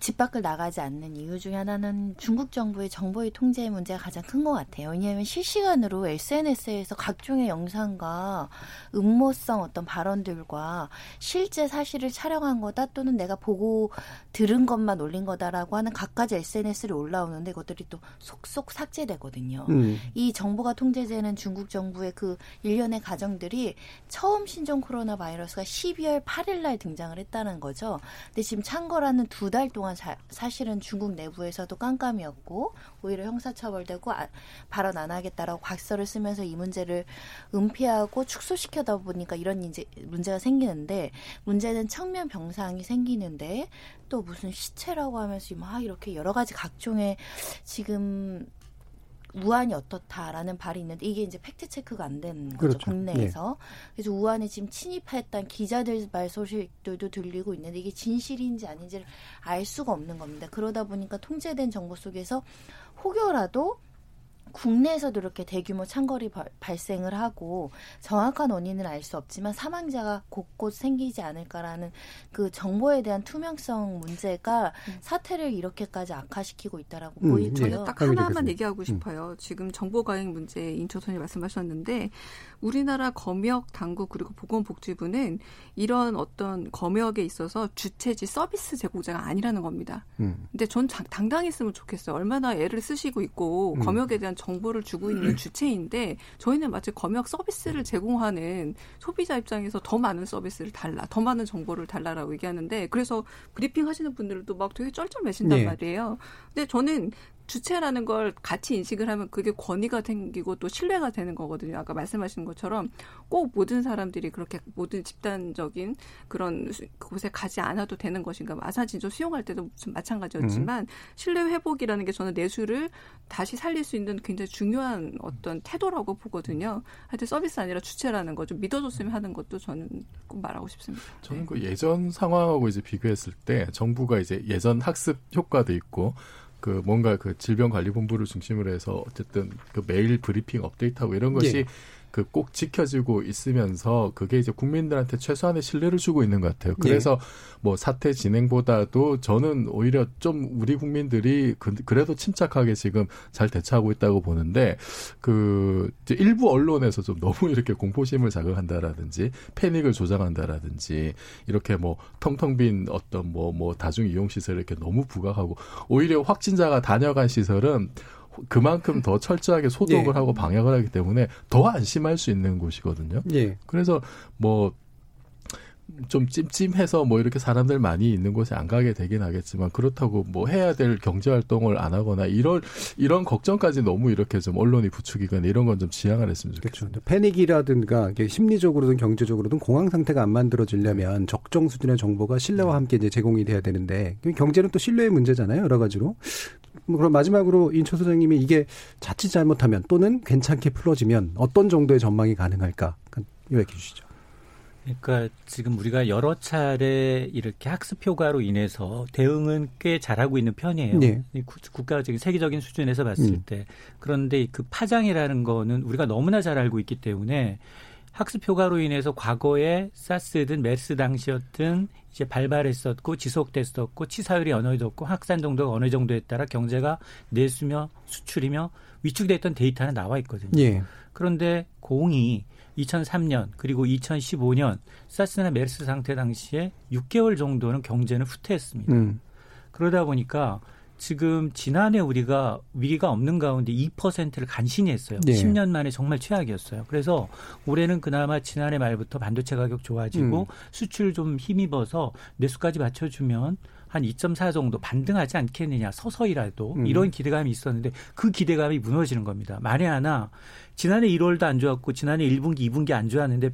S5: 집 밖을 나가지 않는 이유 중에 하나는 중국 정부의 정보의 통제 문제가 가장 큰 것 같아요. 왜냐하면 실시간으로 SNS에서 각종의 영상과 음모성 어떤 발언들과 실제 사실을 촬영한 거다 또는 내가 보고 들은 것만 올린 거다라고 하는 각가지 SNS를 올라오는데 그것들이 또 속속 삭제되거든요. 음. 이 정보가 통제되는 중국 정부의 그 일련의 가정들이 처음 신종 코로나 바이러스가 12월 8일 날 등장을 했다는 거죠. 근데 지금 창궐하는 두달 동안 사, 실은 중국 내부에서도 깜깜이었고 오히려 형사처벌되고 아, 발언 안 하겠다라고 각서를 쓰면서 이 문제를 은폐하고 축소시켜다 보니까 이런 이제 문제가 생기는데 문제는 청면 병상이 생기는데 또 무슨 시체라고 하면서 막 이렇게 여러 가지 각종의 지금 우한이 어떻다라는 발이 있는데 이게 이제 팩트 체크가 안 되는 거죠 그렇죠. 국내에서 네. 그래서 우한에 지금 침입했던 기자들 말 소식들도 들리고 있는데 이게 진실인지 아닌지를 알 수가 없는 겁니다. 그러다 보니까 통제된 정보 속에서 혹여라도 국내에서도 이렇게 대규모 창궐이 발생을 하고 정확한 원인은 알 수 없지만 사망자가 곳곳 생기지 않을까라는 그 정보에 대한 투명성 문제가 음. 사태를 이렇게까지 악화시키고 있다라고 음,
S6: 보이죠. 저는 네, 딱 하나만 얘기하고 음. 싶어요. 지금 정보과잉 문제 인초선이 말씀하셨는데 우리나라 검역 당국 그리고 보건복지부는 이런 어떤 검역에 있어서 주체지 서비스 제공자가 아니라는 겁니다. 음. 근데 전 당당했으면 좋겠어요. 얼마나 애를 쓰시고 있고 음. 검역에 대한 정보를 주고 있는 음. 주체인데 저희는 마치 검역 서비스를 제공하는 소비자 입장에서 더 많은 서비스를 달라, 더 많은 정보를 달라라고 얘기하는데 그래서 브리핑 하시는 분들도 막 되게 쩔쩔매신단 네. 말이에요. 근데 저는 주체라는 걸 같이 인식을 하면 그게 권위가 생기고 또 신뢰가 되는 거거든요. 아까 말씀하신 것처럼 꼭 모든 사람들이 그렇게 모든 집단적인 그런 곳에 가지 않아도 되는 것인가. 아산진조 수용할 때도 무슨 마찬가지였지만 음. 신뢰 회복이라는 게 저는 내수를 다시 살릴 수 있는 굉장히 중요한 어떤 태도라고 보거든요. 하여튼 서비스 아니라 주체라는 거 좀 믿어줬으면 하는 것도 저는 꼭 말하고 싶습니다.
S4: 저는 네. 그 예전 상황하고 이제 비교했을 때 정부가 이제 예전 학습 효과도 있고 그 뭔가 그 질병관리본부를 중심으로 해서 어쨌든 그 매일 브리핑 업데이트하고 이런 것이 예. 그꼭 지켜지고 있으면서 그게 이제 국민들한테 최소한의 신뢰를 주고 있는 것 같아요. 그래서 예. 뭐 사태 진행보다도 저는 오히려 좀 우리 국민들이 그, 그래도 침착하게 지금 잘 대처하고 있다고 보는데 그 이제 일부 언론에서 좀 너무 이렇게 공포심을 자극한다라든지 패닉을 조장한다라든지 이렇게 뭐 텅텅 빈 어떤 뭐뭐 뭐 다중 이용 시설 이렇게 너무 부각하고 오히려 확진자가 다녀간 시설은 그만큼 더 철저하게 소독을 예. 하고 방역을 하기 때문에 더 안심할 수 있는 곳이거든요. 예. 그래서 뭐좀 찜찜해서 뭐 이렇게 사람들 많이 있는 곳에 안 가게 되긴 하겠지만 그렇다고 뭐 해야 될 경제 활동을 안 하거나 이런 이런 걱정까지 너무 이렇게 좀 언론이 부추기거나 이런 건 좀 지양을 했으면 좋겠죠. 그렇죠.
S1: 패닉이라든가 심리적으로든 경제적으로든 공황 상태가 안 만들어지려면 적정 수준의 정보가 신뢰와 네. 함께 이제 제공이 돼야 되는데 경제는 또 신뢰의 문제잖아요 여러 가지로. 뭐 그럼 마지막으로 인천 소장님이 이게 자칫 잘못하면 또는 괜찮게 풀어지면 어떤 정도의 전망이 가능할까? 요약해 그 주시죠.
S3: 그러니까 지금 우리가 여러 차례 이렇게 학습 효과로 인해서 대응은 꽤 잘하고 있는 편이에요. 네. 국가적인 세계적인 수준에서 봤을 음. 때 그런데 그 파장이라는 거는 우리가 너무나 잘 알고 있기 때문에 학습 효과로 인해서 과거에 사스든 메르스 당시였든 이제 발발했었고 지속됐었고 치사율이 어느 정도고 확산 정도가 어느 정도에 따라 경제가 내수며 수출이며 위축됐던 데이터는 나와 있거든요. 예. 그런데 공이 2003년 그리고 2015년 사스나 메르스 상태 당시에 6개월 정도는 경제는 후퇴했습니다. 음. 그러다 보니까 지금 지난해 우리가 위기가 없는 가운데 2%를 간신히 했어요. 네. 10년 만에 정말 최악이었어요. 그래서 올해는 그나마 지난해 말부터 반도체 가격 좋아지고 음. 수출 좀 힘입어서 내수까지 맞춰주면 한 2.4 정도 반등하지 않겠느냐 서서히라도 음. 이런 기대감이 있었는데 그 기대감이 무너지는 겁니다. 만에 하나 지난해 1월도 안 좋았고 지난해 1분기, 2분기 안 좋았는데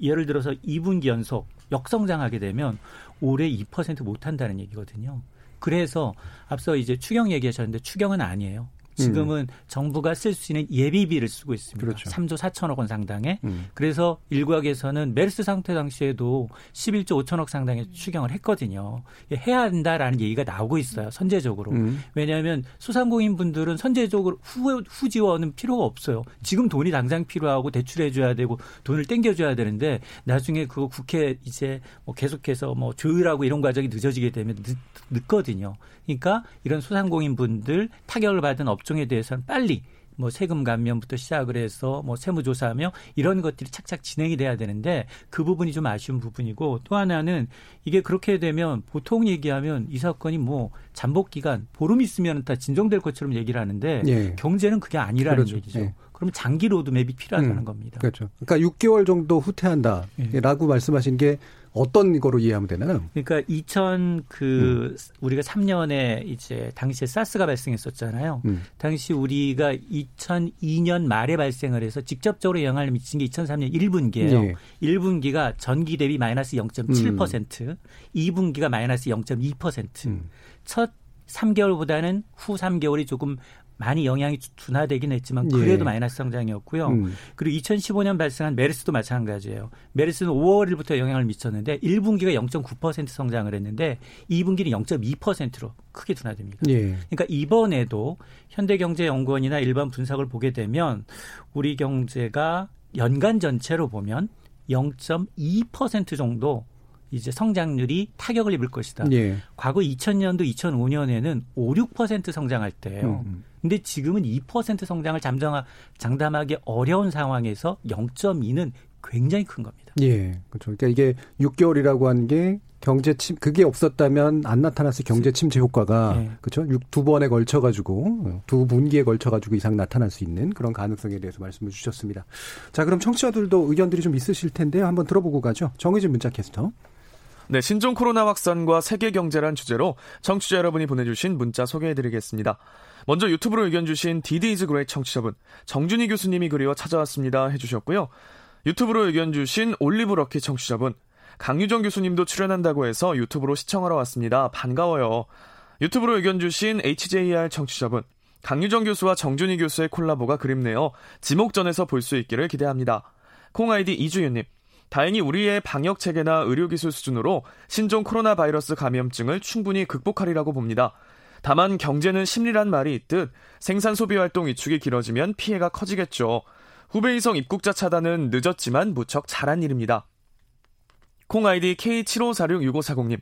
S3: 예를 들어서 2분기 연속 역성장하게 되면 올해 2% 못한다는 얘기거든요. 그래서 앞서 이제 추경 얘기하셨는데 추경은 아니에요. 지금은 음. 정부가 쓸 수 있는 예비비를 쓰고 있습니다. 그렇죠. 3조 4천억 원 상당의. 음. 그래서 일각에서는 메르스 상태 당시에도 11조 5천억 상당의 추경을 했거든요. 해야 한다라는 얘기가 나오고 있어요. 선제적으로. 음. 왜냐하면 소상공인 분들은 선제적으로 후, 후 지원은 필요가 없어요. 지금 돈이 당장 필요하고 대출해 줘야 되고 돈을 땡겨 줘야 되는데 나중에 그 국회 이제 뭐 계속해서 뭐 조율하고 이런 과정이 늦어지게 되면 늦, 늦거든요. 그러니까 이런 소상공인 분들 타격을 받은 업종에 대해서는 빨리 뭐 세금 감면부터 시작을 해서 뭐 세무조사하며 이런 것들이 착착 진행이 돼야 되는데 그 부분이 좀 아쉬운 부분이고 또 하나는 이게 그렇게 되면 보통 얘기하면 이 사건이 뭐 잠복 기간 보름 있으면 다 진정될 것처럼 얘기를 하는데 예. 경제는 그게 아니라는 그렇죠. 얘기죠. 예. 그럼 장기 로드맵이 필요하다는 음, 겁니다.
S1: 그렇죠. 그러니까 6개월 정도 후퇴한다라고 예. 말씀하신 게 어떤 거로 이해하면 되나요?
S3: 그러니까 2000그 음. 우리가 3년에 이제 당시에 사스가 발생했었잖아요. 음. 당시 우리가 2002년 말에 발생을 해서 직접적으로 영향을 미친 게 2003년 1분기예요. 예. 1분기가 전기 대비 마이너스 0.7%, 음. 2분기가 마이너스 0.2%. 음. 첫 3개월보다는 후 3개월이 조금 많이 영향이 둔화되긴 했지만 예. 그래도 예. 마이너스 성장이었고요. 음. 그리고 2015년 발생한 메르스도 마찬가지예요. 메르스는 5월부터 영향을 미쳤는데 1분기가 0.9% 성장을 했는데 2분기는 0.2%로 크게 둔화됩니다. 예. 그러니까 이번에도 현대경제연구원이나 일반 분석을 보게 되면 우리 경제가 연간 전체로 보면 0.2% 정도 이제 성장률이 타격을 입을 것이다. 예. 과거 2000년도 2005년에는 5, 6% 성장할 때예요. 음. 음. 근데 지금은 2% 성장을 잠정하, 장담하기 어려운 상황에서 0.2는 굉장히 큰 겁니다.
S1: 예. 그렇죠. 그러니까 이게 6개월이라고 한 게 경제 침 그게 없었다면 안 나타났을 경제 침체 효과가 예. 그렇죠. 6, 두 번에 걸쳐 가지고 두 분기에 걸쳐 가지고 이상 나타날 수 있는 그런 가능성에 대해서 말씀을 주셨습니다. 자, 그럼 청취자들도 의견들이 좀 있으실 텐데요. 한번 들어보고 가죠. 정의진 문자 캐스터.
S7: 네, 신종 코로나 확산과 세계 경제란 주제로 청취자 여러분이 보내주신 문자 소개해드리겠습니다. 먼저 유튜브로 의견 주신 디디즈 그레이 청취자분 정준희 교수님이 그리워 찾아왔습니다 해주셨고요. 유튜브로 의견 주신 올리브 럭키 청취자분 강유정 교수님도 출연한다고 해서 유튜브로 시청하러 왔습니다. 반가워요. 유튜브로 의견 주신 HJR 청취자분 강유정 교수와 정준희 교수의 콜라보가 그립네요. 지목전에서 볼 수 있기를 기대합니다. 콩 아이디 이주윤님 다행히 우리의 방역 체계나 의료 기술 수준으로 신종 코로나 바이러스 감염증을 충분히 극복하리라고 봅니다. 다만 경제는 심리란 말이 있듯 생산 소비 활동 위축이 길어지면 피해가 커지겠죠. 후베이성 입국자 차단은 늦었지만 무척 잘한 일입니다. 콩 아이디 K75466540님.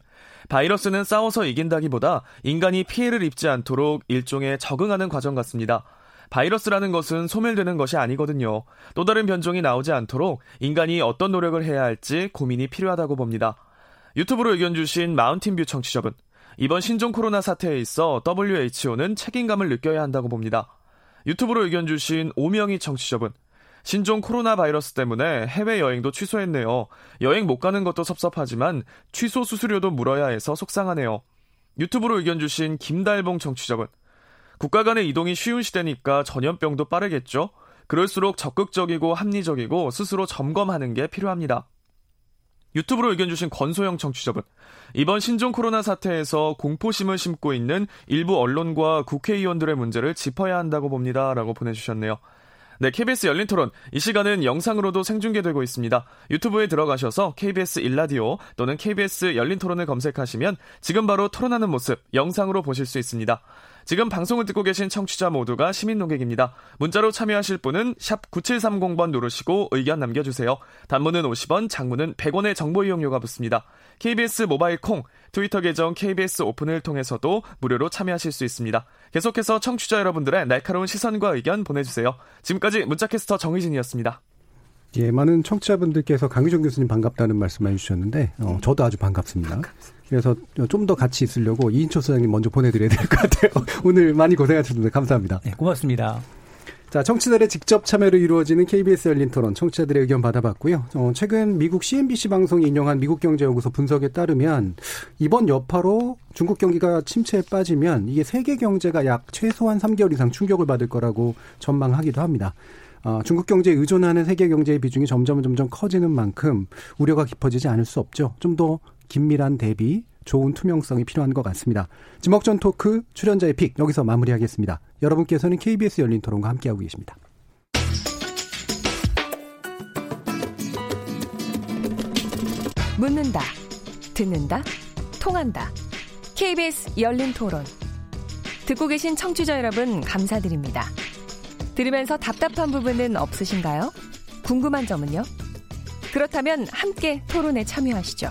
S7: 바이러스는 싸워서 이긴다기보다 인간이 피해를 입지 않도록 일종의 적응하는 과정 같습니다. 바이러스라는 것은 소멸되는 것이 아니거든요. 또 다른 변종이 나오지 않도록 인간이 어떤 노력을 해야 할지 고민이 필요하다고 봅니다. 유튜브로 의견 주신 마운틴뷰 청취자분. 이번 신종 코로나 사태에 있어 WHO는 책임감을 느껴야 한다고 봅니다. 유튜브로 의견 주신 오명희 청취자분. 신종 코로나 바이러스 때문에 해외여행도 취소했네요. 여행 못 가는 것도 섭섭하지만 취소 수수료도 물어야 해서 속상하네요. 유튜브로 의견 주신 김달봉 청취자분. 국가 간의 이동이 쉬운 시대니까 전염병도 빠르겠죠. 그럴수록 적극적이고 합리적이고 스스로 점검하는 게 필요합니다. 유튜브로 의견 주신 권소영 청취자분. 이번 신종 코로나 사태에서 공포심을 심고 있는 일부 언론과 국회의원들의 문제를 짚어야 한다고 봅니다. 라고 보내주셨네요. 네, KBS 열린 토론. 이 시간은 영상으로도 생중계되고 있습니다. 유튜브에 들어가셔서 KBS 일라디오 또는 KBS 열린 토론을 검색하시면 지금 바로 토론하는 모습 영상으로 보실 수 있습니다. 지금 방송을 듣고 계신 청취자 모두가 시민 농객입니다. 문자로 참여하실 분은 샵 9730번 누르시고 의견 남겨주세요. 단문은 50원, 장문은 100원의 정보 이용료가 붙습니다. KBS 모바일 콩, 트위터 계정 KBS 오픈을 통해서도 무료로 참여하실 수 있습니다. 계속해서 청취자 여러분들의 날카로운 시선과 의견 보내주세요. 지금까지 문자캐스터 정희진이었습니다.
S1: 예, 많은 청취자분들께서 강유정 교수님 반갑다는 말씀 해주셨는데, 어, 저도 아주 반갑습니다. 반갑습니다. 그래서 좀 더 같이 있으려고 이인초 소장님 먼저 보내드려야 될 것 같아요. 오늘 많이 고생하셨습니다. 감사합니다.
S3: 네, 고맙습니다.
S1: 자, 청취자들의 직접 참여로 이루어지는 KBS 열린 토론 청취자들의 의견 받아봤고요. 어, 최근 미국 CNBC 방송이 인용한 미국 경제 연구소 분석에 따르면 이번 여파로 중국 경기가 침체에 빠지면 이게 세계 경제가 약 최소한 3개월 이상 충격을 받을 거라고 전망하기도 합니다. 어, 중국 경제에 의존하는 세계 경제의 비중이 점점 점점 커지는 만큼 우려가 깊어지지 않을 수 없죠. 좀더 긴밀한 대비, 좋은 투명성이 필요한 것 같습니다. 지목전 토크 출연자의 픽 여기서 마무리하겠습니다. 여러분께서는 KBS 열린 토론과 함께하고 계십니다.
S2: 묻는다, 듣는다, 통한다. KBS 열린 토론. 듣고 계신 청취자 여러분 감사드립니다. 들으면서 답답한 부분은 없으신가요? 궁금한 점은요? 그렇다면 함께 토론에 참여하시죠.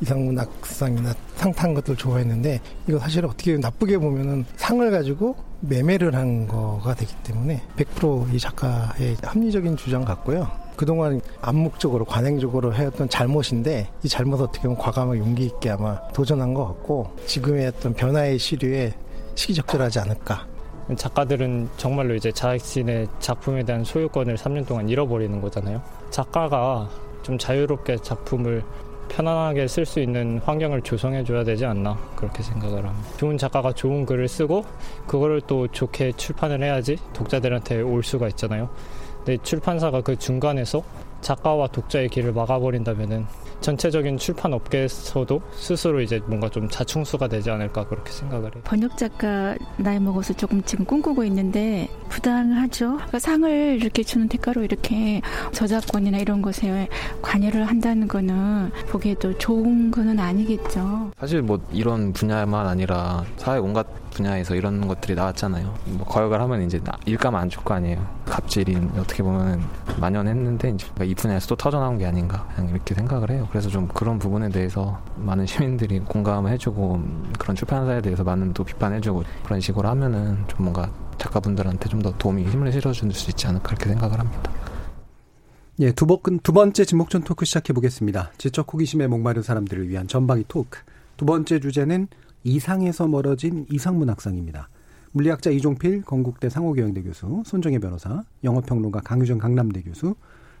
S8: 이상문 악상이나 상탄 것들 좋아했는데 이거 사실 어떻게 나쁘게 보면은 상을 가지고 매매를 한 거가 되기 때문에 100%이 작가의 합리적인 주장 같고요. 그동안 암묵적으로 관행적으로 해왔던 잘못인데 이 잘못 어떻게 보면 과감하게 용기 있게 아마 도전한 것 같고 지금의 어떤 변화의 시류에 시기적절하지 않을까
S9: 작가들은 정말로 이제 자신의 작품에 대한 소유권을 3년 동안 잃어버리는 거잖아요. 작가가 좀 자유롭게 작품을 편안하게 쓸 수 있는 환경을 조성해 줘야 되지 않나 그렇게 생각을 합니다. 좋은 작가가 좋은 글을 쓰고 그거를 또 좋게 출판을 해야지 독자들한테 올 수가 있잖아요. 근데 출판사가 그 중간에서 작가와 독자의 길을 막아버린다면 전체적인 출판 업계에서도 스스로 이제 뭔가 좀 자충수가 되지 않을까 그렇게 생각을 해요.
S10: 번역 작가 나이 먹어서 조금 지금 꿈꾸고 있는데 부당하죠. 그러니까 상을 이렇게 주는 대가로 이렇게 저작권이나 이런 것에 관여를 한다는 거는 보기에도 좋은 거는 아니겠죠.
S9: 사실 뭐 이런 분야만 아니라 사회 온갖 분야에서 이런 것들이 나왔잖아요. 뭐 거역을 하면 이제 일감 안 줄 거 아니에요. 갑질이 어떻게 보면 만연했는데 이제 이 분야에서 또 터져 나온 게 아닌가 그냥 이렇게 생각을 해요. 그래서 좀 그런 부분에 대해서 많은 시민들이 공감을 해주고 음, 그런 출판사에 대해서 많은 또 비판해주고 그런 식으로 하면은 좀 뭔가 작가분들한테 좀 더 도움이 힘을 실어줄 수 있지 않을까 이렇게 생각을 합니다.
S1: 예, 두, 번, 두 번째 진목전 토크 시작해 보겠습니다. 지적 호기심에 목마른 사람들을 위한 전방위 토크. 두 번째 주제는 이상에서 멀어진 이상문학상입니다. 물리학자 이종필 건국대 상호경영대 교수, 손정혜 변호사, 영어평론가 강유정 강남대 교수,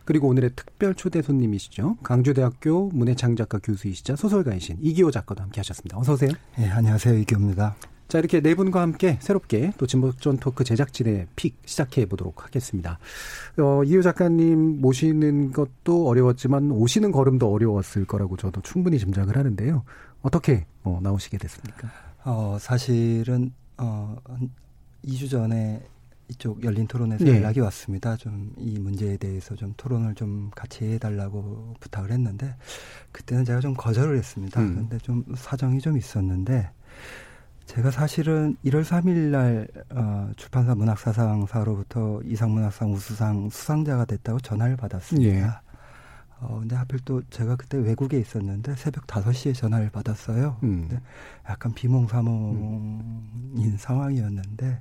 S1: 그리고 오늘의 특별 초대 손님이시죠. 강주대학교 문해창작과 교수이시자 소설가이신 이기호 작가도 함께 하셨습니다. 어서 오세요.
S11: 예, 네, 안녕하세요. 이기호입니다.
S1: 자, 이렇게 네 분과 함께 새롭게 또 진보전 토크 제작진의 픽 시작해 보도록 하겠습니다. 어, 이효 작가님 모시는 것도 어려웠지만 오시는 걸음도 어려웠을 거라고 저도 충분히 짐작을 하는데요. 어떻게 어, 나오시게 됐습니까?
S11: 어, 사실은 어, 한 2주 전에 이쪽 열린 토론에서 네. 연락이 왔습니다. 좀 이 문제에 대해서 좀 토론을 좀 같이 해달라고 부탁을 했는데 그때는 제가 좀 거절을 했습니다. 음. 그런데 좀 사정이 좀 있었는데 제가 사실은 1월 3일 날 어, 출판사 문학사상사로부터 이상문학상 우수상 수상자가 됐다고 전화를 받았습니다. 예. 어, 근데 하필 또 제가 그때 외국에 있었는데 새벽 5시에 전화를 받았어요. 음. 근데 약간 비몽사몽인 음. 상황이었는데,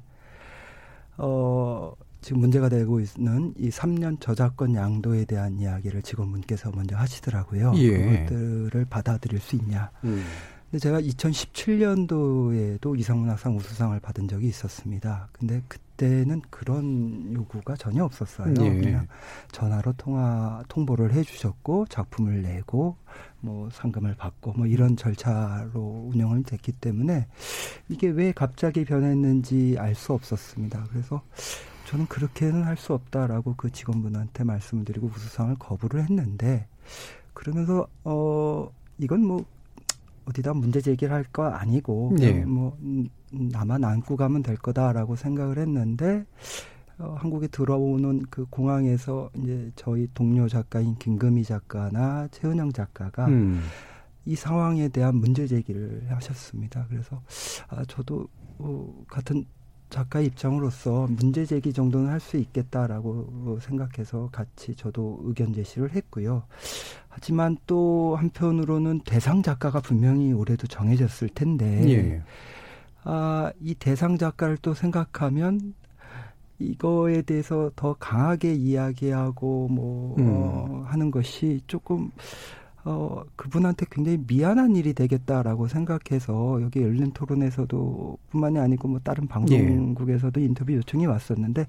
S11: 어, 지금 문제가 되고 있는 이 3년 저작권 양도에 대한 이야기를 직원분께서 먼저 하시더라고요. 예. 그것들을 받아들일 수 있냐. 음. 근데 제가 2017년도에도 이상문학상 우수상을 받은 적이 있었습니다. 근데 그때는 그런 요구가 전혀 없었어요. 음, 예. 그냥 전화로 통화 통보를 해주셨고 작품을 내고 뭐 상금을 받고 뭐 이런 절차로 운영을 됐기 때문에 이게 왜 갑자기 변했는지 알 수 없었습니다. 그래서 저는 그렇게는 할 수 없다라고 그 직원분한테 말씀드리고 우수상을 거부를 했는데 그러면서 어 이건 뭐 어디다 문제 제기를 할 거 아니고 네. 뭐 음, 나만 안고 가면 될 거다라고 생각을 했는데 어, 한국에 들어오는 그 공항에서 이제 저희 동료 작가인 김금희 작가나 최은영 작가가 음. 이 상황에 대한 문제 제기를 하셨습니다. 그래서 아, 저도 어, 같은 작가 입장으로서 문제 제기 정도는 할 수 있겠다라고 생각해서 같이 저도 의견 제시를 했고요. 하지만 또 한편으로는 대상 작가가 분명히 올해도 정해졌을 텐데 예. 아, 이 대상 작가를 또 생각하면 이거에 대해서 더 강하게 이야기하고 뭐 어, 음. 어, 하는 것이 조금 어, 그분한테 굉장히 미안한 일이 되겠다라고 생각해서 여기 열린 토론에서도 뿐만이 아니고 뭐 다른 예. 방송국에서도 예. 인터뷰 요청이 왔었는데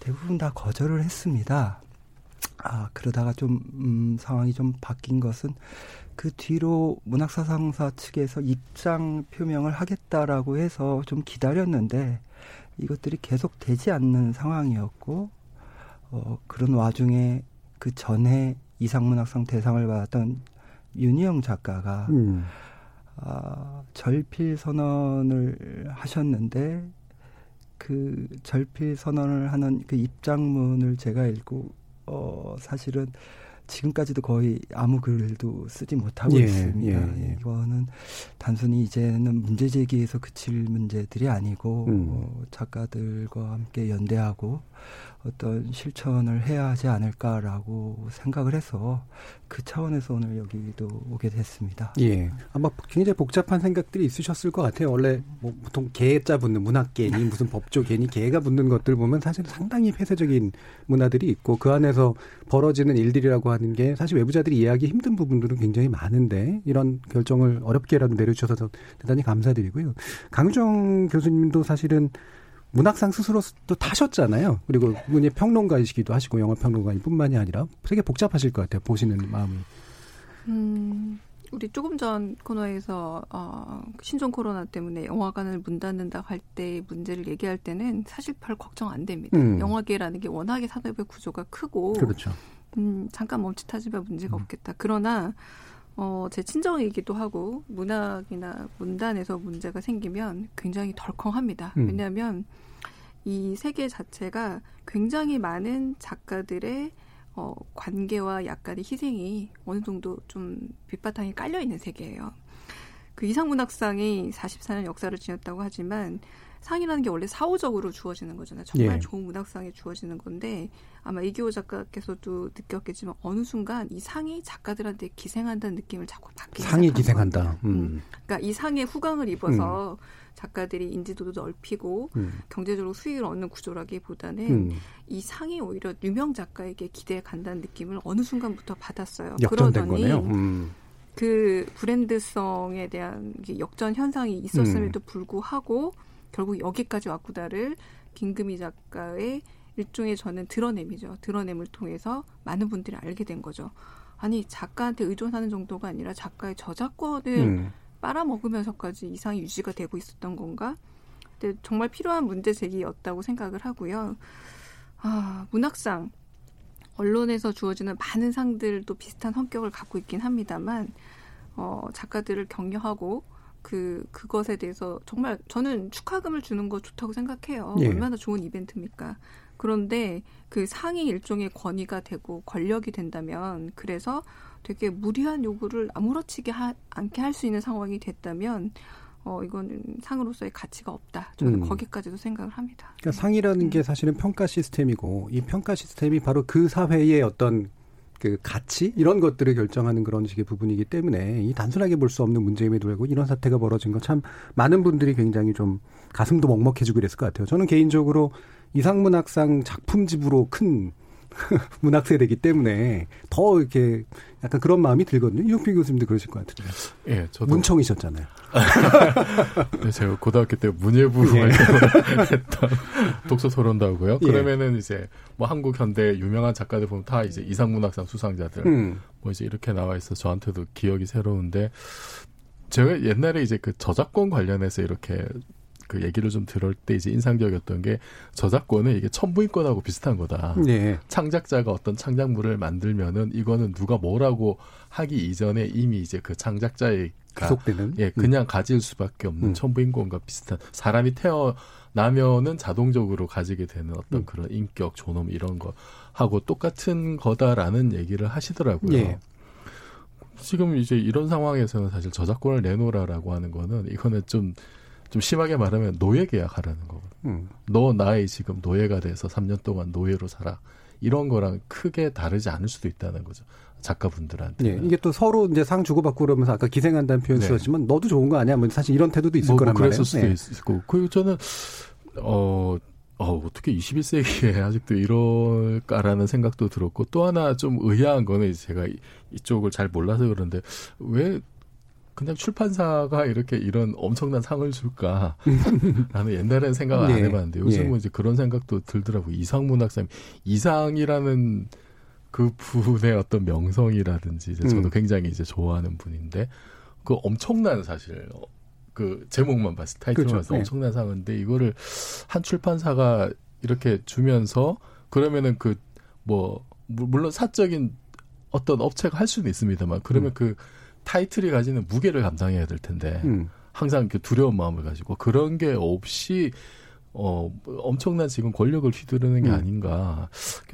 S11: 대부분 다 거절을 했습니다. 아, 그러다가 좀, 음, 상황이 좀 바뀐 것은 그 뒤로 문학사상사 측에서 입장 표명을 하겠다라고 해서 좀 기다렸는데 이것들이 계속 되지 않는 상황이었고, 어, 그런 와중에 그 전에 이상문학상 대상을 받았던 윤희영 작가가 음. 아, 절필 선언을 하셨는데 그 절필 선언을 하는 그 입장문을 제가 읽고 어, 사실은 지금까지도 거의 아무 글도 쓰지 못하고 예, 있습니다. 예, 예. 이거는 단순히 이제는 문제 제기에서 그칠 문제들이 아니고 음. 어, 작가들과 함께 연대하고 어떤 실천을 해야 하지 않을까라고 생각을 해서 그 차원에서 오늘 여기도 오게 됐습니다.
S1: 예. 아마 굉장히 복잡한 생각들이 있으셨을 것 같아요. 원래 뭐 보통 개자 붙는 문학계니 무슨 법조계니 개가 붙는 것들 보면 사실 상당히 폐쇄적인 문화들이 있고 그 안에서 벌어지는 일들이라고 하는 게 사실 외부자들이 이해하기 힘든 부분들은 굉장히 많은데 이런 결정을 어렵게라도 내려주셔서 대단히 감사드리고요. 강유정 교수님도 사실은 문학상 스스로또 타셨잖아요. 그리고 문예 평론가이시기도 하시고 영화 평론가이뿐만이 아니라 되게 복잡하실 것 같아요. 보시는 마음이.
S6: 음, 우리 조금 전 코너에서 어, 신종 코로나 때문에 영화관을 문 닫는다 할 때 문제를 얘기할 때는 사실 별 걱정 안 됩니다. 음. 영화계라는 게 워낙에 산업의 구조가 크고 그렇죠. 음, 잠깐 멈칫하지만 문제가 음. 없겠다. 그러나 어, 제 친정이기도 하고 문학이나 문단에서 문제가 생기면 굉장히 덜컹합니다. 음. 왜냐하면 이 세계 자체가 굉장히 많은 작가들의 어, 관계와 약간의 희생이 어느 정도 좀 밑바탕에 깔려 있는 세계예요. 그 이상문학상이 44년 역사를 지녔다고 하지만 상이라는 게 원래 사후적으로 주어지는 거잖아요. 정말 예. 좋은 문학상에 주어지는 건데 아마 이기호 작가께서도 느꼈겠지만 어느 순간 이 상이 작가들한테 기생한다는 느낌을 자꾸 받게
S1: 상이 기생한다. 음. 음.
S6: 그러니까 이 상의 후광을 입어서 음. 작가들이 인지도도 넓히고 음. 경제적으로 수익을 얻는 구조라기보다는 음. 이 상이 오히려 유명 작가에게 기대해 간다는 느낌을 어느 순간부터 받았어요. 역전된 그러더니 거네요. 음. 그 브랜드성에 대한 역전 현상이 있었음에도 불구하고 결국 여기까지 왔구다를 김금희 작가의 일종의 저는 드러냄이죠. 드러냄을 통해서 많은 분들이 알게 된 거죠. 아니 작가한테 의존하는 정도가 아니라 작가의 저작권을 음. 빨아먹으면서까지 이상이 유지가 되고 있었던 건가? 근데 정말 필요한 문제 제기였다고 생각을 하고요. 아, 문학상 언론에서 주어지는 많은 상들도 비슷한 성격을 갖고 있긴 합니다만 어, 작가들을 격려하고 그 그것에 대해서 정말 저는 축하금을 주는 거 좋다고 생각해요. 예. 얼마나 좋은 이벤트입니까? 그런데 그 상이 일종의 권위가 되고 권력이 된다면 그래서 되게 무리한 요구를 아무렇지게 하, 않게 할 수 있는 상황이 됐다면 어 이거는 상으로서의 가치가 없다. 저는 음. 거기까지도 생각을 합니다.
S1: 그러니까 상이라는 음. 게 사실은 평가 시스템이고 이 평가 시스템이 바로 그 사회의 어떤 그 가치 이런 것들을 결정하는 그런 식의 부분이기 때문에 이 단순하게 볼 수 없는 문제임에도 불구하고 이런 사태가 벌어진 건 참 많은 분들이 굉장히 좀 가슴도 먹먹해지고 그랬을 것 같아요. 저는 개인적으로 이상문학상 작품집으로 큰 문학 세대이기 때문에 더 이렇게 약간 그런 마음이 들거든요. 이용필 교수님도 그러실 것 같은데.
S4: 예, 저도
S1: 문청이셨잖아요.
S4: 네, 제가 고등학교 때 문예부 예. 했던 독서 토론다고요. 예. 그러면은 이제 뭐 한국 현대 유명한 작가들 보면 다 이제 이상문학상 수상자들 음. 뭐 이제 이렇게 나와 있어 저한테도 기억이 새로운데 제가 옛날에 이제 그 저작권 관련해서 이렇게 그 얘기를 좀 들을 때 이제 인상적이었던 게 저작권은 이게 천부인권하고 비슷한 거다. 네. 창작자가 어떤 창작물을 만들면은 이거는 누가 뭐라고 하기 이전에 이미 이제 그 창작자의
S1: 계속되는
S4: 예 그냥 음. 가질 수밖에 없는 음. 천부인권과 비슷한 사람이 태어나면은 자동적으로 가지게 되는 어떤 음. 그런 인격 존엄 이런 거 하고 똑같은 거다라는 얘기를 하시더라고요. 예. 지금 이제 이런 상황에서는 사실 저작권을 내놓으라라고 하는 거는 이거는 좀좀 심하게 말하면 노예 계약하라는 거거든. 음. 너 나의 지금 노예가 돼서 3년 동안 노예로 살아. 이런 거랑 크게 다르지 않을 수도 있다는 거죠. 작가분들한테.
S1: 네, 이게 또 서로 이제 상 주고받고 그러면서 아까 기생한다는 표현 네. 쓰셨지만 너도 좋은 거 아니야? 뭐 사실 이런 태도도 있을 뭐, 뭐 거란
S4: 말이에요. 그랬을
S1: 수도
S4: 네. 있을 거고. 그리고 저는 어, 어, 어떻게 21세기에 아직도 이럴까라는 생각도 들었고 또 하나 좀 의아한 거는 제가 이쪽을 잘 몰라서 그런데 왜 그냥 출판사가 이렇게 이런 엄청난 상을 줄까? 나는 옛날에는 생각 안 네. 해봤는데 요즘은 네. 예. 뭐 이제 그런 생각도 들더라고. 이상 문학상 이상이라는 그 분의 어떤 명성이라든지 이제 저도 음. 굉장히 이제 좋아하는 분인데 그 엄청난 사실 그 제목만 봤을 타이틀만 그렇죠. 네. 엄청난 상인데 이거를 한 출판사가 이렇게 주면서 그러면은 그 뭐 물론 사적인 어떤 업체가 할 수는 있습니다만 그러면 음. 그 타이틀이 가지는 무게를 감당해야 될 텐데 음. 항상 이렇게 두려운 마음을 가지고 그런 게 없이 어 엄청난 지금 권력을 휘두르는 게 음. 아닌가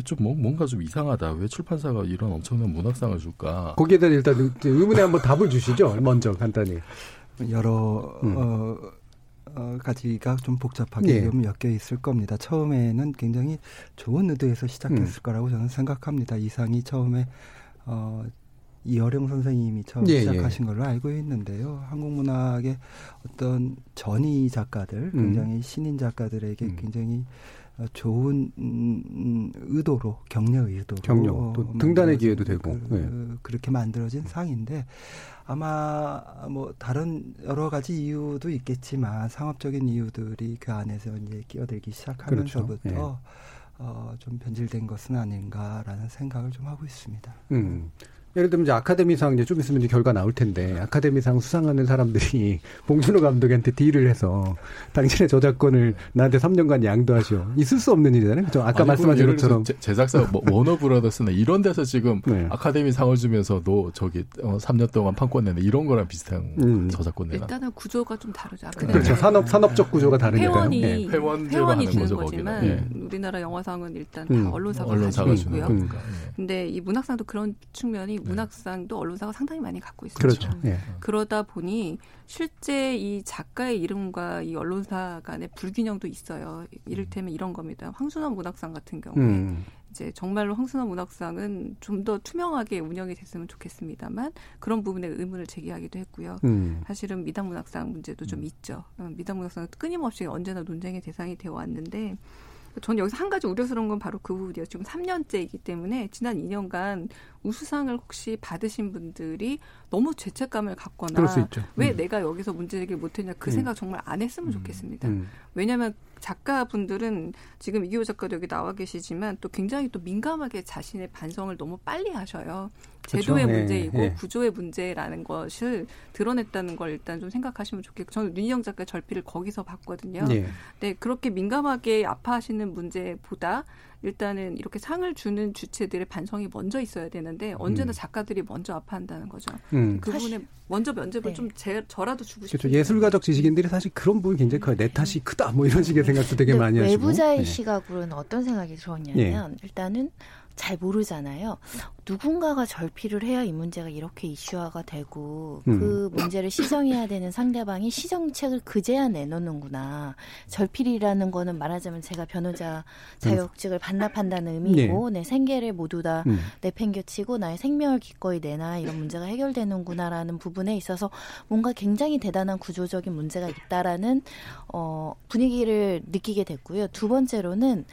S4: 좀 뭔가 좀 이상하다 왜 출판사가 이런 엄청난 문학상을 줄까
S1: 거기에 대한 일단 의문에 한번 답을 주시죠 먼저 간단히
S11: 여러 음. 어, 어, 가지가 좀 복잡하게 예. 좀 엮여 있을 겁니다. 처음에는 굉장히 좋은 의도에서 시작했을 음. 거라고 저는 생각합니다. 이상이 처음에 어, 이어령 선생님이 처음 예, 예. 시작하신 예. 걸로 알고 있는데요. 한국 문학의 어떤 전이 작가들, 음. 굉장히 신인 작가들에게 음. 굉장히 어, 좋은 음, 의도로 격려 의도로
S1: 격려 또 등단의 기회도 되고
S11: 그, 예. 그 렇게 만들어진 상인데 아마 뭐 다른 여러 가지 이유도 있겠지만 상업적인 이유들이 그 안에서 이제 끼어들기 시작하면서부터 그렇죠. 예. 어, 좀 변질된 것은 아닌가라는 생각을 좀 하고 있습니다.
S1: 음. 예를 들면 이제 아카데미상 이제 좀 있으면 이제 결과 나올 텐데 아카데미상 수상하는 사람들이 봉준호 감독한테 딜을 해서 당신의 저작권을 나한테 3년간 양도하시오. 있을 수 없는 일이잖아요. 그죠? 아까 아니, 말씀하신 것처럼 제,
S4: 제작사 뭐, 워너브라더스나 이런 데서 지금 네. 아카데미상을 주면서 도 저기 어, 3년 동안 판권 내는 이런 거랑 비슷한 음. 음. 저작권 내가
S6: 일단은 구조가 좀 다르죠.
S1: 네. 그렇죠. 산업 산업적 구조가 다르니까 회원이 네.
S6: 회원이 주는 거죠, 거지만 네. 우리나라 영화상은 일단 음. 다 언론사가 언론사가 지고 있고요. 그러니까. 근데 이 문학상도 그런 측면이 네. 문학상도 언론사가 상당히 많이 갖고 있어요. 그렇죠. 네. 그러다 보니 실제 이 작가의 이름과 이 언론사 간의 불균형도 있어요. 이를테면 이런 겁니다. 황순원 문학상 같은 경우에 음. 이제 정말로 황순원 문학상은 좀 더 투명하게 운영이 됐으면 좋겠습니다만 그런 부분에 의문을 제기하기도 했고요. 음. 사실은 미담 문학상 문제도 좀 음. 있죠. 어, 미담 문학상은 끊임없이 언제나 논쟁의 대상이 되어 왔는데 전 여기서 한 가지 우려스러운 건 바로 그 부분이에요. 지금 3년째이기 때문에 지난 2년간 우수상을 혹시 받으신 분들이 너무 죄책감을 갖거나 왜 음. 내가 여기서 문제제기를 못했냐 그 음. 생각 정말 안 했으면 음. 좋겠습니다. 음. 왜냐하면 작가분들은 지금 이기호 작가도 여기 나와 계시지만 또 굉장히 또 민감하게 자신의 반성을 너무 빨리 하셔요. 그렇죠. 제도의 그 문제이고 예, 구조의 문제라는 것을 드러냈다는 걸 일단 좀 생각하시면 좋겠고 저는 윤희영 작가의 절필을 거기서 봤거든요. 예. 네, 그렇게 민감하게 아파하시는 문제보다 일단은 이렇게 상을 주는 주체들의 반성이 먼저 있어야 되는데 언제나 음. 작가들이 먼저 아파한다는 거죠. 음. 그 부분에 먼저 면접을 네. 좀 제, 저라도 주고 싶죠. 그렇죠.
S1: 예술가적 지식인들이 사실 그런 부분 굉장히 커요. 내 탓이 크다 뭐 이런 식의 생각도 되게 많이 하시고.
S5: 외부자의 네. 시각으로는 어떤 생각이 들었냐면 예. 일단은 잘 모르잖아요. 누군가가 절필을 해야 이 문제가 이렇게 이슈화가 되고 음. 그 문제를 시정해야 되는 상대방이 시정책을 그제야 내놓는구나. 절필이라는 거는 말하자면 제가 변호자 음. 자격증을 반납한다는 의미고 네. 내 생계를 모두 다 음. 내팽겨치고 나의 생명을 기꺼이 내나 이런 문제가 해결되는구나라는 부분에 있어서 뭔가 굉장히 대단한 구조적인 문제가 있다라는 어, 분위기를 느끼게 됐고요. 두 번째로는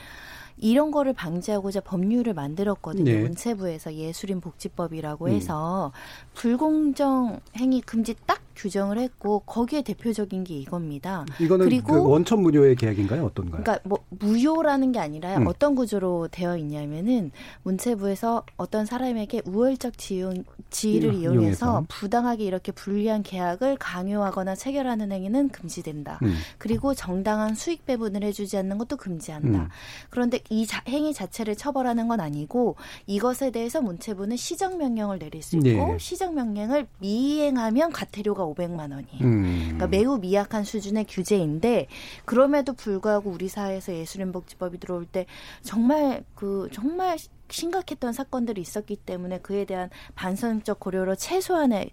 S5: 이런 거를 방지하고자 법률을 만들었거든요. 네. 문체부에서 예술인 복지법이라고 음. 해서 불공정 행위 금지 딱 규정을 했고 거기에 대표적인 게 이겁니다.
S1: 이거는 그 그리고 그 원천 무료의 계약인가요? 어떤가요?
S5: 그러니까 뭐 무효라는 게 아니라 음. 어떤 구조로 되어 있냐면은 문체부에서 어떤 사람에게 우월적 지용, 지위를 예, 이용해서, 이용해서, 부당하게 이렇게 불리한 계약을 강요하거나 체결하는 행위는 금지된다. 음. 그리고 정당한 수익 배분을 해주지 않는 것도 금지한다. 음. 그런데 이 자, 행위 자체를 처벌하는 건 아니고 이것에 대해서 문체부는 시정 명령을 내릴 수 있고 네. 시정 명령을 미행하면 과태료가 물가가 500만 원이에요. 음. 그러니까 매우 미약한 수준의 규제인데 그럼에도 불구하고 우리 사회에서 예술인복지법이 들어올 때 정말 그 정말 심각했던 사건들이 있었기 때문에 그에 대한 반성적 고려로 최소한의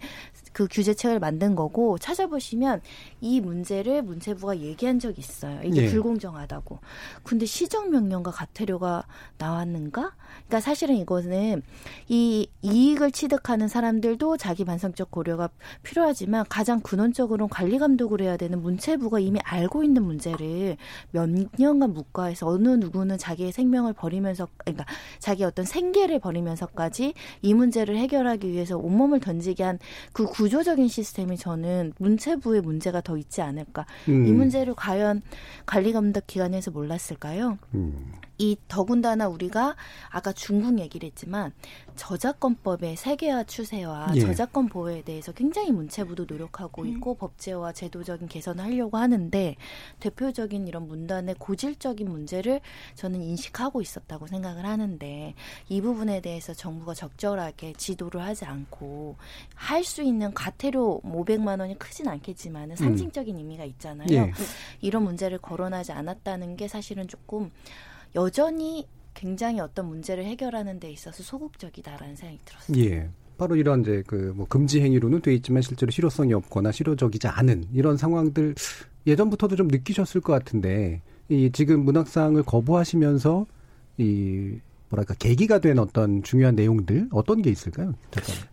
S5: 그 규제책을 만든 거고 찾아보시면 이 문제를 문체부가 얘기한 적이 있어요. 이게 예. 불공정하다고. 근데 시정명령과 과태료가 나왔는가? 그러니까 사실은 이거는 이 이익을 취득하는 사람들도 자기 반성적 고려가 필요하지만 가장 근원적으로는 관리 감독을 해야 되는 문체부가 이미 알고 있는 문제를 몇 년간 묵과해서 어느 누구는 자기의 생명을 버리면서 그러니까 자기 어떤 생계를 버리면서까지 이 문제를 해결하기 위해서 온몸을 던지게 한그 구조적인 시스템이 저는 문체부의 문제가 더 있지 않을까. 음. 이 문제를 과연 관리 감독 기관에서 몰랐을까요? 음. 이 더군다나 우리가 아까 중국 얘기를 했지만 저작권법의 세계화 추세와 예. 저작권 보호에 대해서 굉장히 문체부도 노력하고 음. 있고 음. 법제화 제도적인 개선을 하려고 하는데 대표적인 이런 문단의 고질적인 문제를 저는 인식하고 있었다고 생각을 하는데 이 부분에 대해서 정부가 적절하게 지도를 하지 않고 할 수 있는 과태료 500만 뭐 원이 크진 않겠지만 음. 상징적인 음. 의미가 있잖아요. 예. 이런 문제를 거론하지 않았다는 게 사실은 조금 여전히 굉장히 어떤 문제를 해결하는 데 있어서 소극적이다라는 생각이 들었어요.
S1: 예. 바로 이런 이제 그뭐 금지 행위로는 돼 있지만 실제로 실효성이 없거나 실효적이지 않은 이런 상황들 예전부터도 좀 느끼셨을 것 같은데 이 지금 문학상을 거부하시면서 이 뭐랄까 계기가 된 어떤 중요한 내용들 어떤 게 있을까요? 잠깐만.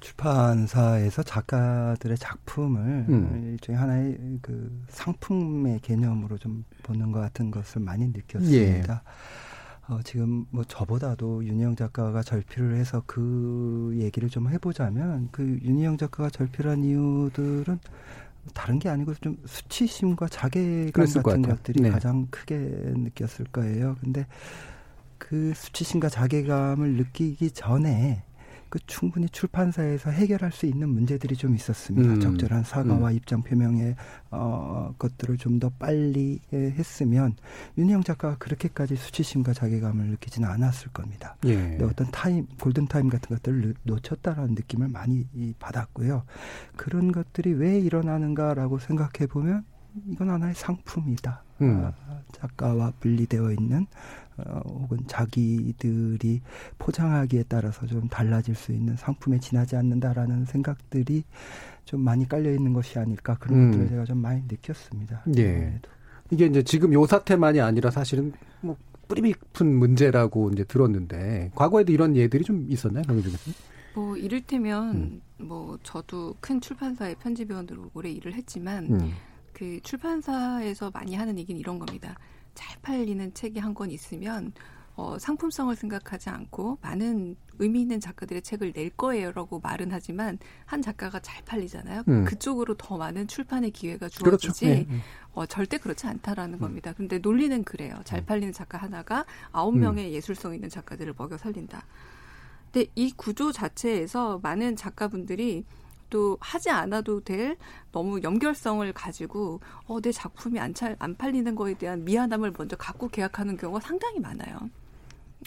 S11: 출판사에서 작가들의 작품을 음. 일종의 하나의 그 상품의 개념으로 좀 보는 것 같은 것을 많이 느꼈습니다. 예. 어, 지금 뭐 저보다도 윤희영 작가가 절필을 해서 그 얘기를 좀 해보자면 그 윤희영 작가가 절필한 이유들은 다른 게 아니고 좀 수치심과 자괴감 같은 것들이 네. 가장 크게 느꼈을 거예요. 근데 그 수치심과 자괴감을 느끼기 전에 그 충분히 출판사에서 해결할 수 있는 문제들이 좀 있었습니다. 음. 적절한 사과와 음. 입장 표명의 어, 것들을 좀 더 빨리 예, 했으면 윤희영 작가가 그렇게까지 수치심과 자괴감을 느끼지는 않았을 겁니다. 예. 근데 어떤 타임, 골든 타임 같은 것들을 놓쳤다라는 느낌을 많이 받았고요. 그런 것들이 왜 일어나는가라고 생각해 보면 이건 하나의 상품이다. 음. 아, 작가와 분리되어 있는 어, 혹은 자기들이 포장하기에 따라서 좀 달라질 수 있는 상품에 지나지 않는다라는 생각들이 좀 많이 깔려 있는 것이 아닐까 그런 음. 것들을 제가 좀 많이 느꼈습니다. 예.
S1: 이게 이제 지금 요 사태만이 아니라 사실은 뭐 뿌리 깊은 문제라고 이제 들었는데 과거에도 이런 예들이 좀 있었나요, 강의장님?
S6: 뭐 이를테면 음. 뭐 저도 큰 출판사의 편집위원으로 오래 일을 했지만. 음. 그 출판사에서 많이 하는 얘기는 이런 겁니다. 잘 팔리는 책이 한 권 있으면 어, 상품성을 생각하지 않고 많은 의미 있는 작가들의 책을 낼 거예요라고 말은 하지만 한 작가가 잘 팔리잖아요. 음. 그쪽으로 더 많은 출판의 기회가 그렇죠. 주어지지 그렇죠. 네. 어, 절대 그렇지 않다라는 음. 겁니다. 근데 논리는 그래요. 잘 음. 팔리는 작가 하나가 아홉 음. 명의 음. 예술성 있는 작가들을 먹여 살린다. 근데 이 구조 자체에서 많은 작가분들이 또 하지 않아도 될 너무 연결성을 가지고 어, 내 작품이 안, 차, 안 팔리는 거에 대한 미안함을 먼저 갖고 계약하는 경우가 상당히 많아요.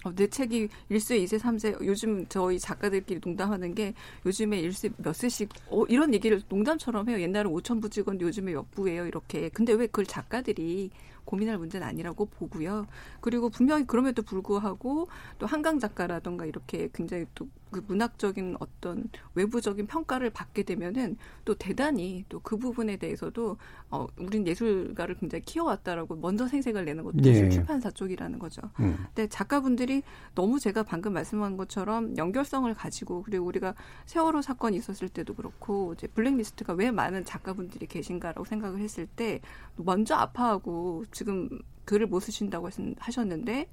S6: 어, 내 책이 1세, 2세, 3세, 요즘 저희 작가들끼리 농담하는 게 요즘에 1세 몇 세씩, 어, 이런 얘기를 농담처럼 해요. 옛날에 5천부 찍었는데 요즘에 몇 부예요, 이렇게. 근데 왜 그걸 작가들이 고민할 문제는 아니라고 보고요. 그리고 분명히 그럼에도 불구하고 또 한강 작가라던가 이렇게 굉장히 또그 문학적인 어떤 외부적인 평가를 받게 되면은 또 대단히 또 그 부분에 대해서도 어 우린 예술가를 굉장히 키워왔다라고 먼저 생색을 내는 것도 예. 출판사 쪽이라는 거죠. 음. 근데 작가분들이 너무 제가 방금 말씀한 것처럼 연결성을 가지고 그리고 우리가 세월호 사건이 있었을 때도 그렇고 이제 블랙리스트가 왜 많은 작가분들이 계신가라고 생각을 했을 때 먼저 아파하고 지금 글을 못 쓰신다고 하셨는데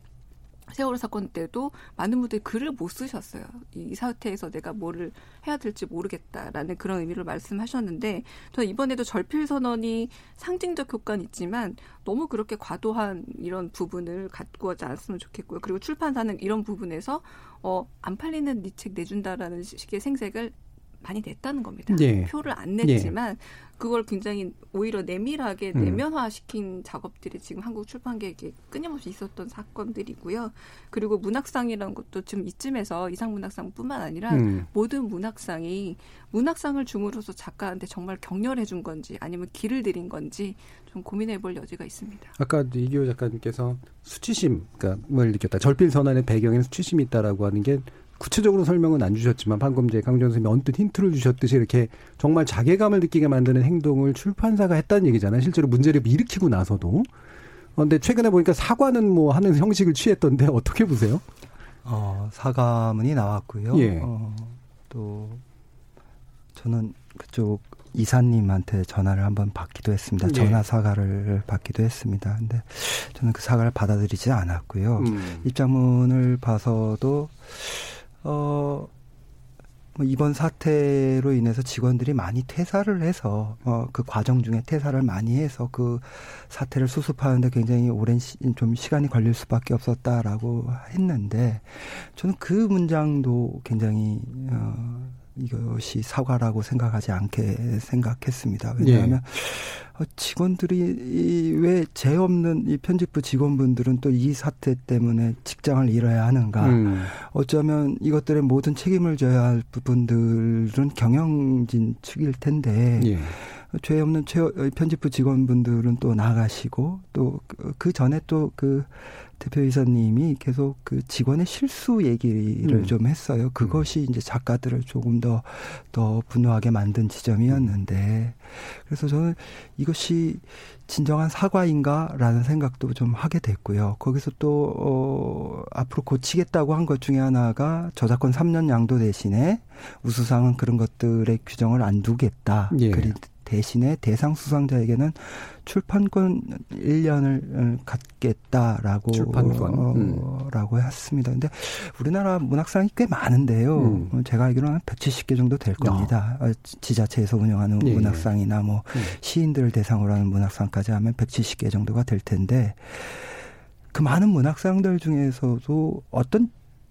S6: 세월호 사건 때도 많은 분들이 글을 못 쓰셨어요. 이 사태에서 내가 뭐를 해야 될지 모르겠다라는 그런 의미로 말씀하셨는데 저는 이번에도 절필 선언이 상징적 효과는 있지만 너무 그렇게 과도한 이런 부분을 갖고 하지 않았으면 좋겠고요. 그리고 출판사는 이런 부분에서 어, 안 팔리는 니 책 내준다라는 식의 생색을 많이 냈다는 겁니다. 네. 표를 안 네. 냈지만 네. 그걸 굉장히 오히려 내밀하게 음. 내면화시킨 작업들이 지금 한국 출판계에 끊임없이 있었던 사건들이고요. 그리고 문학상이라는 것도 지금 이쯤에서 이상문학상뿐만 아니라 음. 모든 문학상이 문학상을 줌으로써 작가한테 정말 격려해 준 건지 아니면 길을 들인 건지 좀 고민해 볼 여지가 있습니다.
S1: 아까 이기호 작가님께서 수치심을 느꼈다. 그러니까 뭐 절필 선언의 배경에는 수치심이 있다라고 하는 게 구체적으로 설명은 안 주셨지만 방금 이제 강정 선생님이 언뜻 힌트를 주셨듯이 이렇게 정말 자괴감을 느끼게 만드는 행동을 출판사가 했다는 얘기잖아요. 실제로 문제를 일으키고 나서도. 그런데 최근에 보니까 사과는 뭐 하는 형식을 취했던데 어떻게 보세요?
S11: 어, 사과문이 나왔고요. 예. 어, 또 저는 그쪽 이사님한테 전화를 한번 받기도 했습니다. 네. 전화 사과를 받기도 했습니다. 근데 저는 그 사과를 받아들이지 않았고요. 음. 입장문을 봐서도 어, 뭐 이번 사태로 인해서 직원들이 많이 퇴사를 해서 어, 그 과정 중에 퇴사를 많이 해서 그 사태를 수습하는데 굉장히 오랜 시, 좀 시간이 걸릴 수밖에 없었다라고 했는데 저는 그 문장도 굉장히 어, 이것이 사과라고 생각하지 않게 생각했습니다. 네. 왜냐하면 예. 직원들이 왜 죄 없는 이 편집부 직원분들은 또 이 사태 때문에 직장을 잃어야 하는가? 음. 어쩌면 이것들의 모든 책임을 져야 할 부분들은 경영진 측일 텐데. 예. 죄 없는 최, 편집부 직원분들은 또 나가시고 또그 그 전에 또그 대표이사님이 계속 그 직원의 실수 얘기를 음. 좀 했어요. 그것이 음. 이제 작가들을 조금 더, 더 분노하게 만든 지점이었는데. 그래서 저는 이것이 진정한 사과인가라는 생각도 좀 하게 됐고요. 거기서 또, 어, 앞으로 고치겠다고 한 것 중에 하나가 저작권 3년 양도 대신에 우수상은 그런 것들의 규정을 안 두겠다. 예. 그리, 대신에 대상 수상자에게는 출판권 1년을 어, 갖겠다라고 출판권 어, 음. 라고 했습니다. 근데 우리나라 문학상이 꽤 많은데요. 음. 어, 제가 알기로는 한 170개 정도 될 겁니다. 어. 지자체에서 운영하는 예, 문학상이나 뭐 예. 시인들을 대상으로 하는 문학상까지 하면 170개 정도가 될 텐데 그 많은 문학상들 중에서도 어떤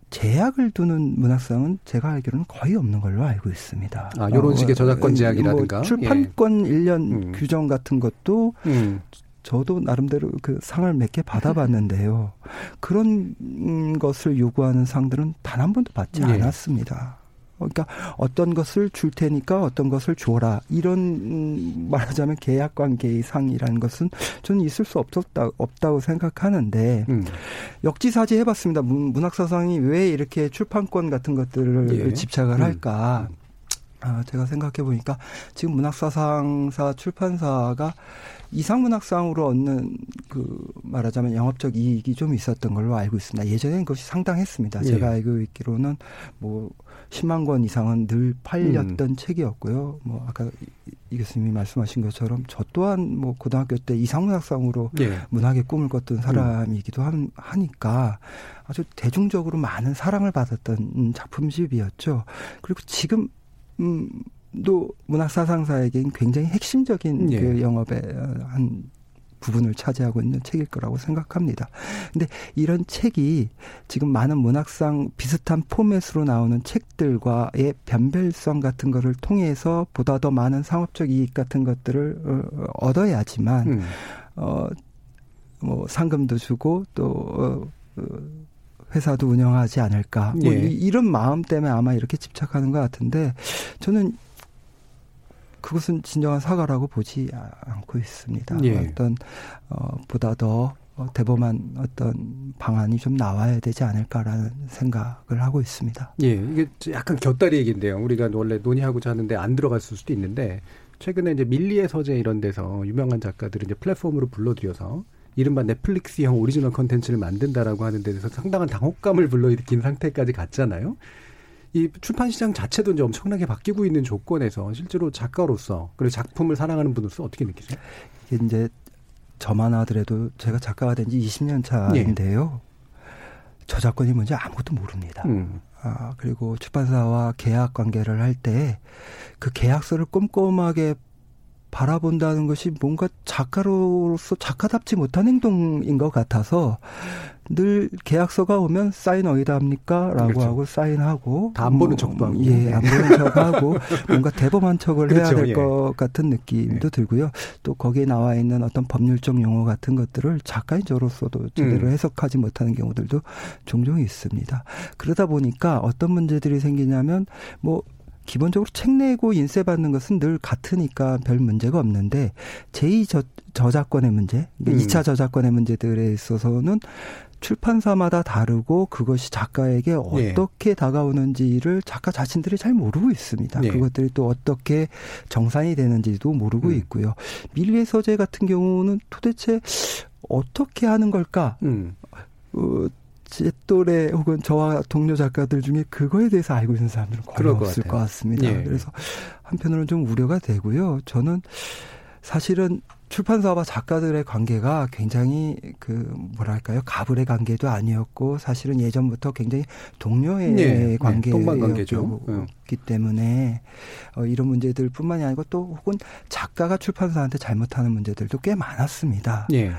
S11: 제약을 두는 문학상은 제가 알기로는 거의 없는 걸로 알고 있습니다.
S1: 아, 이런
S11: 어,
S1: 식의 저작권 제약이라든가
S11: 뭐 출판권 예. 1년 음. 규정 같은 것도 음. 저도 나름대로 그 상을 몇 개 받아봤는데요. 그런 것을 요구하는 상들은 단 한 번도 받지 예. 않았습니다. 그러니까 어떤 것을 줄 테니까 어떤 것을 줘라 이런 음, 말하자면 계약 관계의 상이라는 것은 저는 있을 수 없었다 없다고 생각하는데 음. 역지사지 해봤습니다. 문, 학 사상이 왜 이렇게 출판권 같은 것들을 예. 집착을 음. 할까? 음. 아, 제가 생각해 보니까 지금 문학사상사 출판사가 이상문학상으로 얻는 그 말하자면 영업적 이익이 좀 있었던 걸로 알고 있습니다. 예전에는 그것이 상당했습니다. 예. 제가 알고 있기로는 뭐 10만 권 이상은 늘 팔렸던 음. 책이었고요. 뭐 아까 이 교수님이 말씀하신 것처럼 저 또한 뭐 고등학교 때 이상문학상으로 예. 문학의 꿈을 꿨던 음. 사람이기도 한, 하니까 아주 대중적으로 많은 사랑을 받았던 음, 작품집이었죠. 그리고 지금 음또 문학사상사에겐 굉장히 핵심적인 예. 그 영업의 어, 한 부분을 차지하고 있는 책일 거라고 생각합니다. 근데 이런 책이 지금 많은 문학상 비슷한 포맷으로 나오는 책들과의 변별성 같은 거를 통해서 보다 더 많은 상업적 이익 같은 것들을 어, 얻어야지만 음. 어, 뭐 상금도 주고 또 어, 어 회사도 운영하지 않을까 뭐 예. 이런 마음 때문에 아마 이렇게 집착하는 것 같은데 저는 그것은 진정한 사과라고 보지 않고 있습니다. 예. 어떤 어, 보다 더 어, 대범한 어떤 방안이 좀 나와야 되지 않을까라는 생각을 하고 있습니다.
S1: 예, 이게 약간 곁다리 얘기인데요. 우리가 원래 논의하고자 하는데 안 들어갔을 수도 있는데 최근에 이제 밀리의 서재 이런 데서 유명한 작가들을 이제 플랫폼으로 불러들여서 이른바 넷플릭스형 오리지널 컨텐츠를 만든다라고 하는 데 대해서 상당한 당혹감을 불러일으킨 상태까지 갔잖아요. 이 출판 시장 자체도 이제 엄청나게 바뀌고 있는 조건에서 실제로 작가로서 그리고 작품을 사랑하는 분으로서 어떻게 느끼세요?
S11: 이게 이제 저만 하더라도 제가 작가가 된 지 20년 차인데요. 예. 저작권이 뭔지 아무것도 모릅니다. 음. 아, 그리고 출판사와 계약 관계를 할 때 그 계약서를 꼼꼼하게 바라본다는 것이 뭔가 작가로서 작가답지 못한 행동인 것 같아서 늘 계약서가 오면 사인 어디다 합니까라고 그렇죠. 하고 사인하고
S1: 안 보는 뭐, 척도 음, 하고
S11: 예, 안 보는 네. 척하고 뭔가 대범한 척을 그렇죠. 해야 될것 예. 같은 느낌도 예. 들고요. 또 거기에 나와 있는 어떤 법률적 용어 같은 것들을 작가인 저로서도 제대로 음. 해석하지 못하는 경우들도 종종 있습니다. 그러다 보니까 어떤 문제들이 생기냐면 뭐 기본적으로 책 내고 인쇄 받는 것은 늘 같으니까 별 문제가 없는데 제2 저, 저작권의 문제, 그러니까 음. 2차 저작권의 문제들에 있어서는 출판사마다 다르고 그것이 작가에게 네. 어떻게 네. 다가오는지를 작가 자신들이 잘 모르고 있습니다. 네. 그것들이 또 어떻게 정산이 되는지도 모르고 음. 있고요. 밀리의 서재 같은 경우는 도대체 어떻게 하는 걸까? 음. 어, 제 또래 혹은 저와 동료 작가들 중에 그거에 대해서 알고 있는 사람들은 거의 없을 것, 것 같습니다. 예. 그래서 한편으로는 좀 우려가 되고요. 저는 사실은 출판사와 작가들의 관계가 굉장히 그 뭐랄까요 가불의 관계도 아니었고 사실은 예전부터 굉장히 동료의 네, 네 관계였기 네, 때문에 어, 이런 문제들뿐만이 아니고 또 혹은 작가가 출판사한테 잘못하는 문제들도 꽤 많았습니다. 네.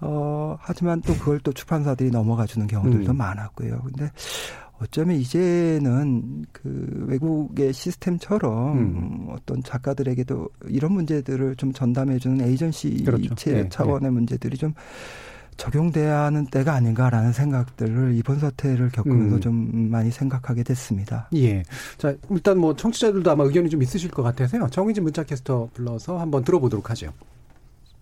S11: 어, 하지만 또 그걸 또 출판사들이 넘어가 주는 경우들도 음. 많았고요. 근데 어쩌면 이제는 그 외국의 시스템처럼 음. 어떤 작가들에게도 이런 문제들을 좀 전담해주는 에이전시 그렇죠. 예, 예, 차원의 예. 문제들이 좀 적용돼야 하는 때가 아닌가라는 생각들을 이번 사태를 겪으면서 음. 좀 많이 생각하게 됐습니다.
S1: 예. 자, 일단 뭐 청취자들도 아마 의견이 좀 있으실 것 같아서요. 정의진 문자캐스터 불러서 한번 들어보도록 하죠.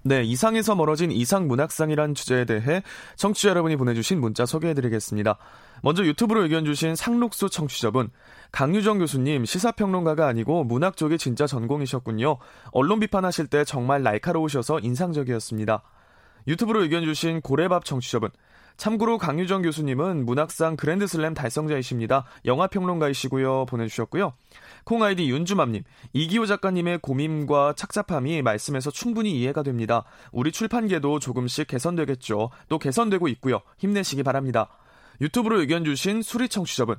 S7: 네, 이상에서 멀어진 이상문학상이란 주제에 대해 청취자 여러분이 보내주신 문자 소개해드리겠습니다. 먼저 유튜브로 의견 주신 상록수 청취자분 강유정 교수님 시사평론가가 아니고 문학 쪽이 진짜 전공이셨군요. 언론 비판하실 때 정말 날카로우셔서 인상적이었습니다. 유튜브로 의견 주신 고래밥 청취자분 참고로 강유정 교수님은 문학상 그랜드슬램 달성자이십니다. 영화평론가이시고요. 보내주셨고요. 콩아이디 윤주맘님, 이기호 작가님의 고민과 착잡함이 말씀에서 충분히 이해가 됩니다. 우리 출판계도 조금씩 개선되겠죠. 또 개선되고 있고요. 힘내시기 바랍니다. 유튜브로 의견 주신 수리 청취자분.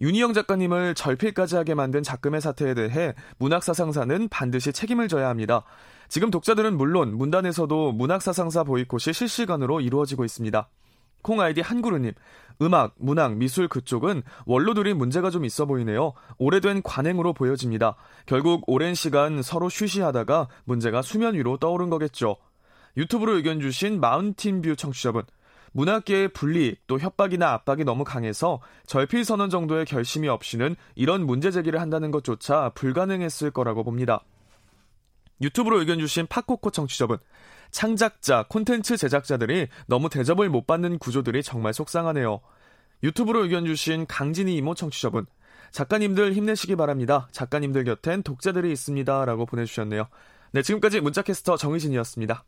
S7: 윤희영 작가님을 절필까지 하게 만든 작금의 사태에 대해 문학사상사는 반드시 책임을 져야 합니다. 지금 독자들은 물론 문단에서도 문학사상사 보이콧이 실시간으로 이루어지고 있습니다. 콩 아이디 한구루님, 음악, 문학, 미술 그쪽은 원로들이 문제가 좀 있어 보이네요. 오래된 관행으로 보여집니다. 결국 오랜 시간 서로 쉬쉬하다가 문제가 수면 위로 떠오른 거겠죠. 유튜브로 의견 주신 마운틴뷰 청취자분, 문학계의 분리또 협박이나 압박이 너무 강해서 절필 선언 정도의 결심이 없이는 이런 문제 제기를 한다는 것조차 불가능했을 거라고 봅니다. 유튜브로 의견 주신 팝코코 청취자분. 창작자, 콘텐츠 제작자들이 너무 대접을 못 받는 구조들이 정말 속상하네요. 유튜브로 의견 주신 강진희 이모 청취자분. 작가님들 힘내시기 바랍니다. 작가님들 곁엔 독자들이 있습니다. 라고 보내주셨네요. 네, 지금까지 문자캐스터 정희진이었습니다.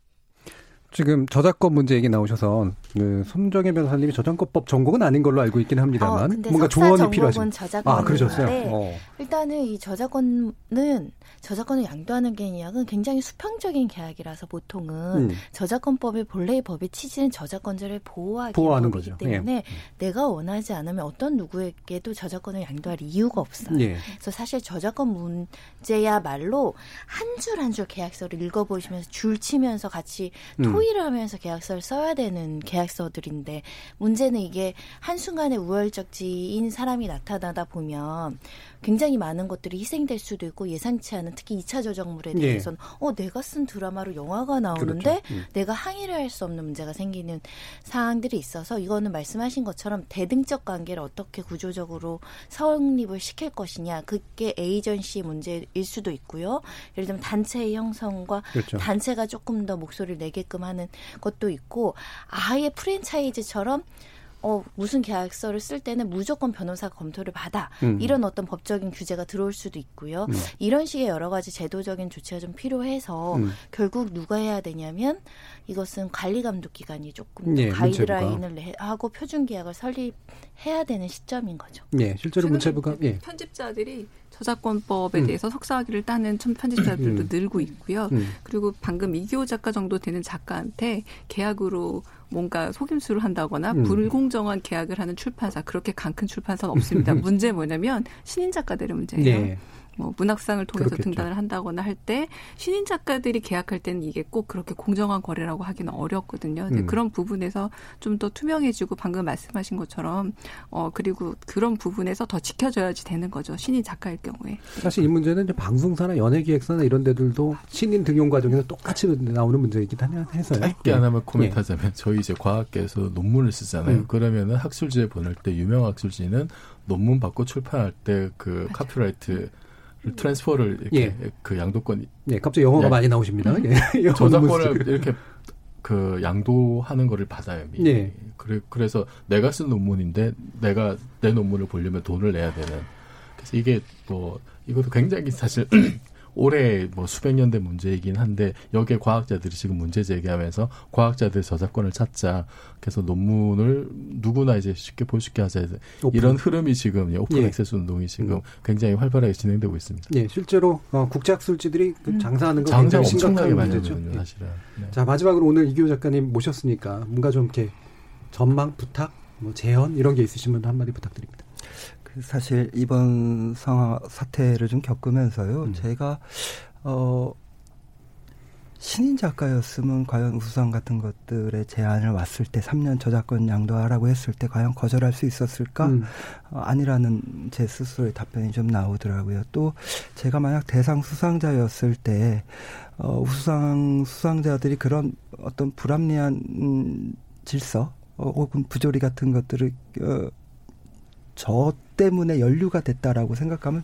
S1: 지금 저작권 문제 얘기 나오셔서 그 손정혜 변호사님이 저작권법 전공은 아닌 걸로 알고 있긴 합니다만 어, 뭔가 조언이 필요하신아
S5: 그러셨어요. 네. 어. 일단은 이 저작권은 저작권을 양도하는 계약은 굉장히 수평적인 계약이라서 보통은 음. 저작권법의 본래의 법의 취지는 저작권자를 보호하기 보호하는 거죠. 때문에 예. 음. 내가 원하지 않으면 어떤 누구에게도 저작권을 양도할 이유가 없어요. 예. 그래서 사실 저작권 문제야말로 한 줄 한 줄 계약서를 읽어보시면서 줄 치면서 같이 음. 토의를 음. 하면서 계약서를 써야 되는 계약서들인데 문제는 이게 한순간에 우월적지인 사람이 나타나다 보면 굉장히 굉장히 많은 것들이 희생될 수도 있고 예상치 않은 특히 2차 저작물에 예. 대해서는 예. 어 내가 쓴 드라마로 영화가 나오는데 그렇죠. 음. 내가 항의를 할 수 없는 문제가 생기는 사항들이 있어서 이거는 말씀하신 것처럼 대등적 관계를 어떻게 구조적으로 성립을 시킬 것이냐 그게 에이전시 문제일 수도 있고요. 예를 들면 단체의 형성과 그렇죠. 단체가 조금 더 목소리를 내게끔 하는 것도 있고 아예 프랜차이즈처럼 어, 무슨 계약서를 쓸 때는 무조건 변호사 검토를 받아. 음. 이런 어떤 법적인 규제가 들어올 수도 있고요. 음. 이런 식의 여러 가지 제도적인 조치가 좀 필요해서 음. 결국 누가 해야 되냐면 이것은 관리 감독 기관이 조금 네, 가이드라인을 문체부가. 하고 표준 계약을 설립해야 되는 시점인 거죠.
S6: 네, 실제로 문체부가 그 예. 편집자들이 저작권법에 음. 대해서 석사학위를 따는 편집자들도 음. 늘고 있고요. 음. 그리고 방금 이기호 작가 정도 되는 작가한테 계약으로 뭔가 속임수를 한다거나 음. 불공정한 계약을 하는 출판사 그렇게 강큰 출판사는 없습니다. 문제 뭐냐면 신인 작가들의 문제예요. 네. 뭐 문학상을 통해서 그렇겠죠. 등단을 한다거나 할 때 신인 작가들이 계약할 때는 이게 꼭 그렇게 공정한 거래라고 하기는 어렵거든요. 음. 그런 부분에서 좀 더 투명해지고 방금 말씀하신 것처럼 어 그리고 그런 부분에서 더 지켜져야지 되는 거죠. 신인 작가일 경우에.
S1: 사실 이 문제는 이제 방송사나 연예기획사나 이런 데들도 신인 등용 과정에서 똑같이 나오는 문제이긴 해서요.
S4: 짧게 예. 하나만 코멘트하자면 예. 저희 이제 과학계에서 논문을 쓰잖아요. 음. 그러면은 학술지에 보낼 때 유명 학술지는 논문 받고 출판할 때 그 카피라이트 트랜스퍼를 이렇게 예. 그 양도권.
S1: 예, 갑자기 영어가 예. 많이 나오십니다. 음. 예.
S4: 저작권을 이렇게 그 양도하는 거를 받아요. 미리. 예. 그래, 그래서 내가 쓴 논문인데 내가 내 논문을 보려면 돈을 내야 되는. 그래서 이게 뭐 이것도 굉장히 사실 올해 뭐 수백 년대 문제이긴 한데 여기에 과학자들이 지금 문제 제기하면서 과학자들의 저작권을 찾자. 그래서 논문을 누구나 이제 쉽게 볼 수 있게 하자. 오픈. 이런 흐름이 지금 예, 오픈 예. 액세스 운동이 지금 음. 굉장히 활발하게 진행되고 있습니다.
S1: 예, 실제로 어, 국제학술지들이 그 음. 장사하는 거 장사 굉장히 심각하게 많이 문제죠. 예. 사실은. 네. 자 마지막으로 오늘 이규호 작가님 모셨으니까 뭔가 좀 이렇게 전망 부탁, 뭐 제언 이런 게 있으시면 한마디 부탁드립니다.
S11: 사실 이번 상황 사태를 좀 겪으면서요. 음. 제가 어 신인 작가였으면 과연 우수상 같은 것들의 제안을 왔을 때 3년 저작권 양도하라고 했을 때 과연 거절할 수 있었을까? 음. 어, 아니라는 제 스스로의 답변이 좀 나오더라고요. 또 제가 만약 대상 수상자였을 때 어, 우수상 수상자들이 그런 어떤 불합리한 음, 질서 어, 혹은 부조리 같은 것들을 어, 저 때문에 연류가 됐다라고 생각하면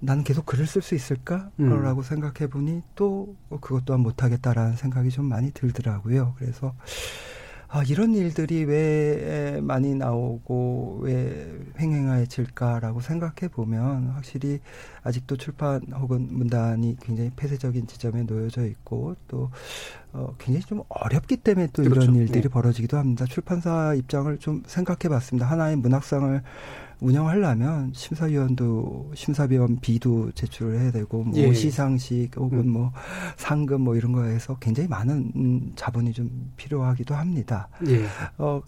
S11: 나는 계속 글을 쓸 수 있을까라고 음. 생각해 보니 또 그것 또한 못하겠다라는 생각이 좀 많이 들더라고요. 그래서 아, 이런 일들이 왜 많이 나오고 왜 횡행해질까라고 생각해 보면 확실히 아직도 출판 혹은 문단이 굉장히 폐쇄적인 지점에 놓여져 있고 또 어, 굉장히 좀 어렵기 때문에 또 네, 그렇죠. 이런 일들이 네. 벌어지기도 합니다. 출판사 입장을 좀 생각해 봤습니다. 하나의 문학상을 운영하려면 심사위원도 심사위원 비도 제출을 해야 되고 뭐 예. 시상식 혹은 음. 뭐 상금 뭐 이런 거에서 굉장히 많은 자본이 좀 필요하기도 합니다. 예. 어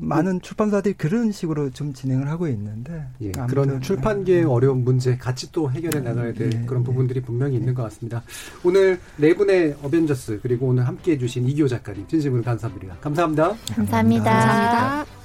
S11: 많은 출판사들이 그런 식으로 좀 진행을 하고 있는데
S1: 예. 그런 네. 출판계의 어려운 문제 같이 또 해결해 나가야 될 예, 그런 예. 부분들이 분명히 있는 예. 것 같습니다. 오늘 네 분의 어벤져스 그리고 오늘 함께해 주신 이기호 작가님 진심으로 감사드립니다. 감사합니다.
S5: 감사합니다. 감사합니다. 감사합니다.